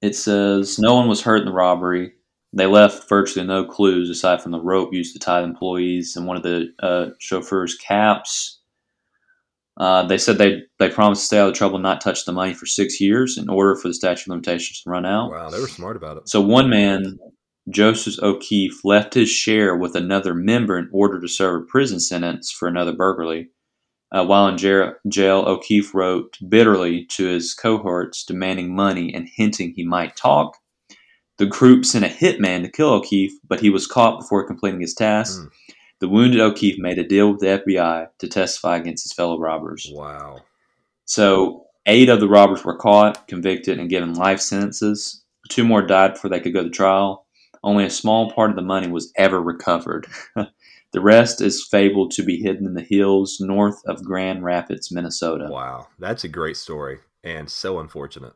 It says no one was hurt in the robbery. They left virtually no clues aside from the rope used to tie the employees and one of the uh, chauffeur's caps uh, they said they they promised to stay out of trouble, and not touch the money for six years in order for the statute of limitations to run out. Wow, they were smart about it. So one man, Joseph O'Keefe, left his share with another member in order to serve a prison sentence for another burglary. Uh, while in jail, O'Keefe wrote bitterly to his cohorts, demanding money and hinting he might talk. The group sent a hitman to kill O'Keefe, but he was caught before completing his task. Mm. The wounded O'Keefe made a deal with the FBI to testify against his fellow robbers. Wow. So, eight of the robbers were caught, convicted, and given life sentences. Two more died before they could go to trial. Only a small part of the money was ever recovered. the rest is fabled to be hidden in the hills north of Grand Rapids, Minnesota. Wow. That's a great story and so unfortunate.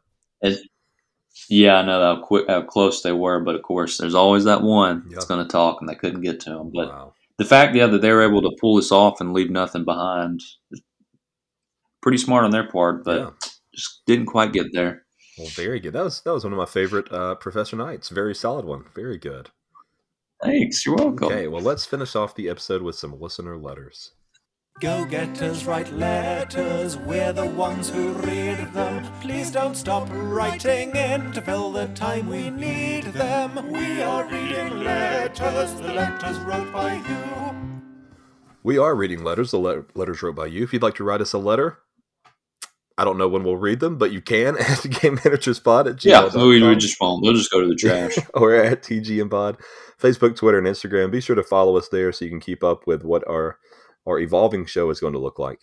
yeah, I know how, quick, how close they were, but of course, there's always that one yep. that's going to talk, and they couldn't get to him. But wow the fact, yeah, that they were able to pull this off and leave nothing behind is pretty smart on their part, but yeah. just didn't quite get there. Well, very good. That was that was one of my favorite uh, Professor Knights. Very solid one. Very good. Thanks. You're welcome. Okay, well, let's finish off the episode with some listener letters. Go getters write letters, we're the ones who read them. Please don't stop writing in to fill the time we need them. We are reading letters, the letters wrote by you. We are reading letters, the le- letters wrote by you. If you'd like to write us a letter, I don't know when we'll read them, but you can at Game Managers Pod at gmail.com. Yeah, we, we just won't. They'll just go to the trash. or at TGM Pod, Facebook, Twitter, and Instagram. Be sure to follow us there so you can keep up with what our our evolving show is going to look like.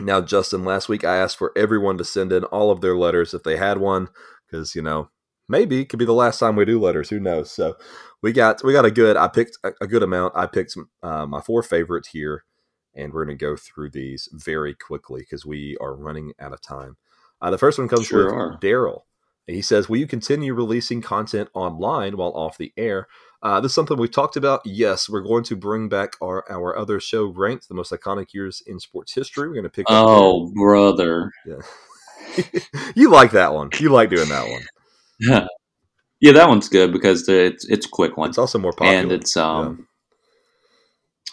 Now, Justin, last week I asked for everyone to send in all of their letters if they had one, because you know maybe it could be the last time we do letters. Who knows? So we got we got a good. I picked a, a good amount. I picked uh, my four favorites here, and we're going to go through these very quickly because we are running out of time. Uh, the first one comes sure with Daryl. He says, "Will you continue releasing content online while off the air?" Uh, this is something we've talked about. Yes, we're going to bring back our, our other show, Ranked, the most iconic years in sports history. We're going to pick Oh, brother. Yeah. you like that one. You like doing that one. Yeah. Yeah, that one's good because it's it's a quick one. It's also more popular. And it's um.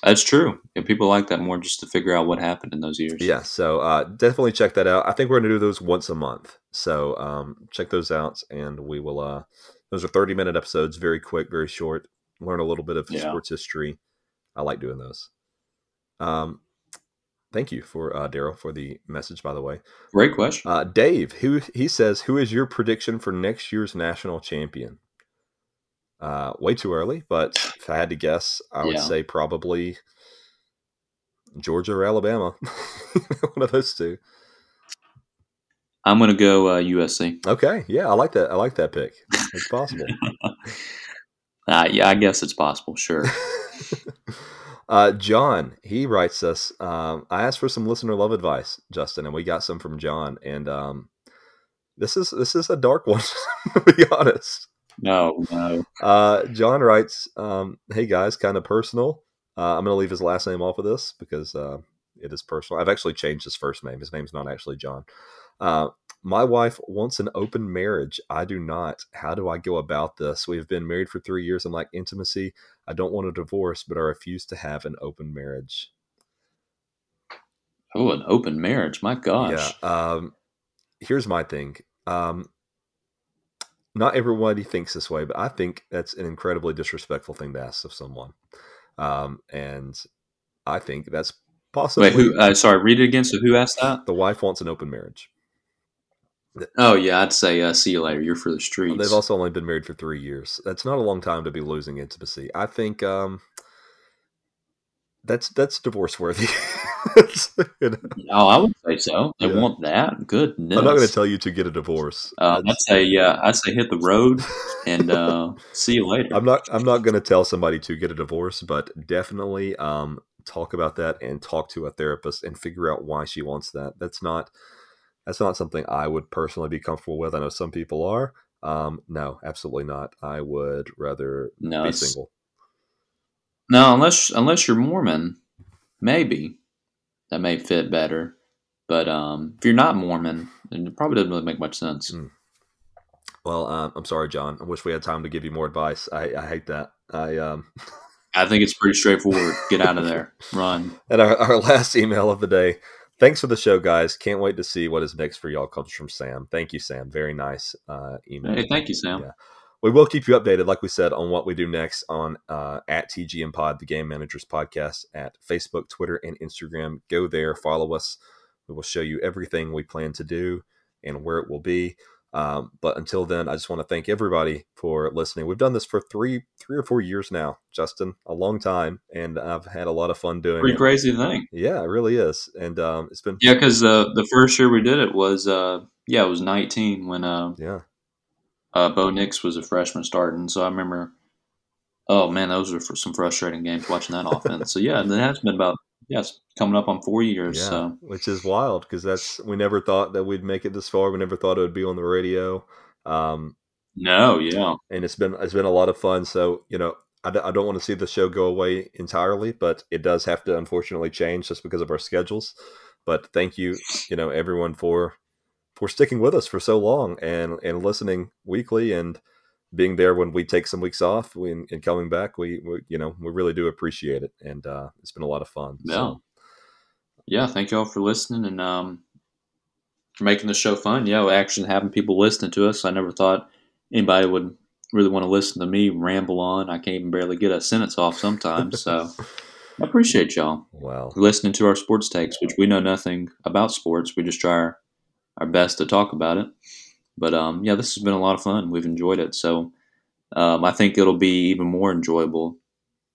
That's true. And people like that more just to figure out what happened in those years. Yeah, so uh, definitely check that out. I think we're going to do those once a month. So um, check those out, and we will uh, those are 30 minute episodes, very quick, very short. Learn a little bit of yeah. sports history. I like doing those. Um, thank you for uh, Daryl for the message. By the way, great question. Uh, Dave, who he says, who is your prediction for next year's national champion? Uh, way too early, but if I had to guess, I would yeah. say probably Georgia or Alabama. One of those two. I'm going to go uh, USC. Okay, yeah, I like that. I like that pick. It's possible. uh, yeah, I guess it's possible. Sure. uh, John, he writes us. Um, I asked for some listener love advice, Justin, and we got some from John. And um, this is this is a dark one, to be honest. No, no. Uh, John writes, um, "Hey guys, kind of personal. Uh, I'm going to leave his last name off of this because uh, it is personal. I've actually changed his first name. His name's not actually John." Uh, my wife wants an open marriage. I do not. How do I go about this? We have been married for three years and like intimacy. I don't want a divorce, but I refuse to have an open marriage. Oh, an open marriage. My gosh. Yeah. Um, here's my thing. Um, not everybody thinks this way, but I think that's an incredibly disrespectful thing to ask of someone. Um, and I think that's possibly. Wait, who? Uh, sorry, read it again. So who asked that? The wife wants an open marriage. Oh yeah, I'd say uh, see you later. You're for the streets. They've also only been married for three years. That's not a long time to be losing intimacy. I think um, that's that's divorce worthy. you know? Oh, I would say so. They yeah. want that. Goodness. I'm not going to tell you to get a divorce. Uh, I'd say yeah. I'd say hit the road and uh, see you later. I'm not. I'm not going to tell somebody to get a divorce, but definitely um, talk about that and talk to a therapist and figure out why she wants that. That's not that's not something I would personally be comfortable with. I know some people are. Um, no, absolutely not. I would rather no, be single. No, unless unless you're Mormon, maybe that may fit better. But um, if you're not Mormon, it probably doesn't really make much sense. Mm. Well, um, I'm sorry, John. I wish we had time to give you more advice. I, I hate that. I um, I think it's pretty straightforward. Get out of there. Run. And our, our last email of the day Thanks for the show, guys. Can't wait to see what is next for y'all. Comes from Sam. Thank you, Sam. Very nice uh, email. Hey, thank you, Sam. Yeah. We will keep you updated, like we said, on what we do next on uh, at TGM Pod, the Game Managers Podcast, at Facebook, Twitter, and Instagram. Go there, follow us. We will show you everything we plan to do and where it will be. Um, but until then, I just want to thank everybody for listening. We've done this for three, three or four years now, Justin, a long time, and I've had a lot of fun doing Pretty it. crazy thing. Yeah, it really is, and um, it's been yeah. Because uh, the first year we did it was uh, yeah, it was nineteen when uh, yeah, uh, Bo Nix was a freshman starting. So I remember, oh man, those were some frustrating games watching that offense. So yeah, it has been about yes, coming up on four years. Yeah, so. which is wild because that's we never thought that we'd make it this far. We never thought it would be on the radio. Um, no, yeah, and it's been it's been a lot of fun. So you know, I d- I don't want to see the show go away entirely, but it does have to unfortunately change just because of our schedules. But thank you, you know, everyone for for sticking with us for so long and and listening weekly and being there when we take some weeks off we, and coming back we, we, you know we really do appreciate it. And uh, it's been a lot of fun. Yeah so. yeah. Thank you all for listening and um, for making the show fun. Yeah actually having people listening to us i never thought anybody would really want to listen to me ramble on. I can't even barely get a sentence off sometimes so i appreciate y'all wow listening to our sports takes which we know nothing about sports. We just try our, our best to talk about it but um, yeah, this has been a lot of fun. We've enjoyed it. So um, I think it'll be even more enjoyable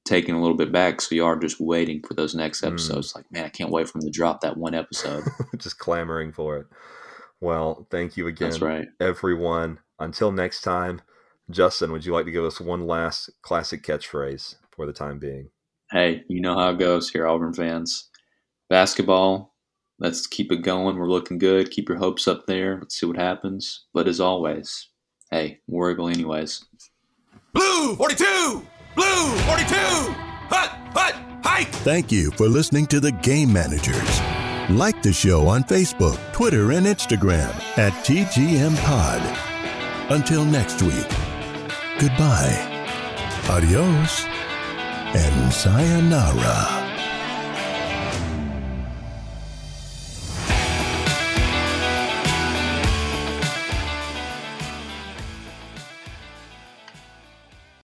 taking a little bit back. So you are just waiting for those next hmm. episodes. Mm. Like, man, I can't wait for them to drop that one episode. just clamoring for it. Well, thank you again, That's right. everyone. Until next time, Justin, would you like to give us one last classic catchphrase for the time being? Hey, you know how it goes here, Auburn fans. Basketball let's keep it going. We're looking good. Keep your hopes up there. Let's see what happens. But as always, hey, War Eagle anyways. Blue 42! Blue 42! Hut! Hut! Hike! Thank you for listening to the Game Managers. Like the show on Facebook, Twitter, and Instagram at TGM Pod. Until next week, goodbye, adios, and sayonara.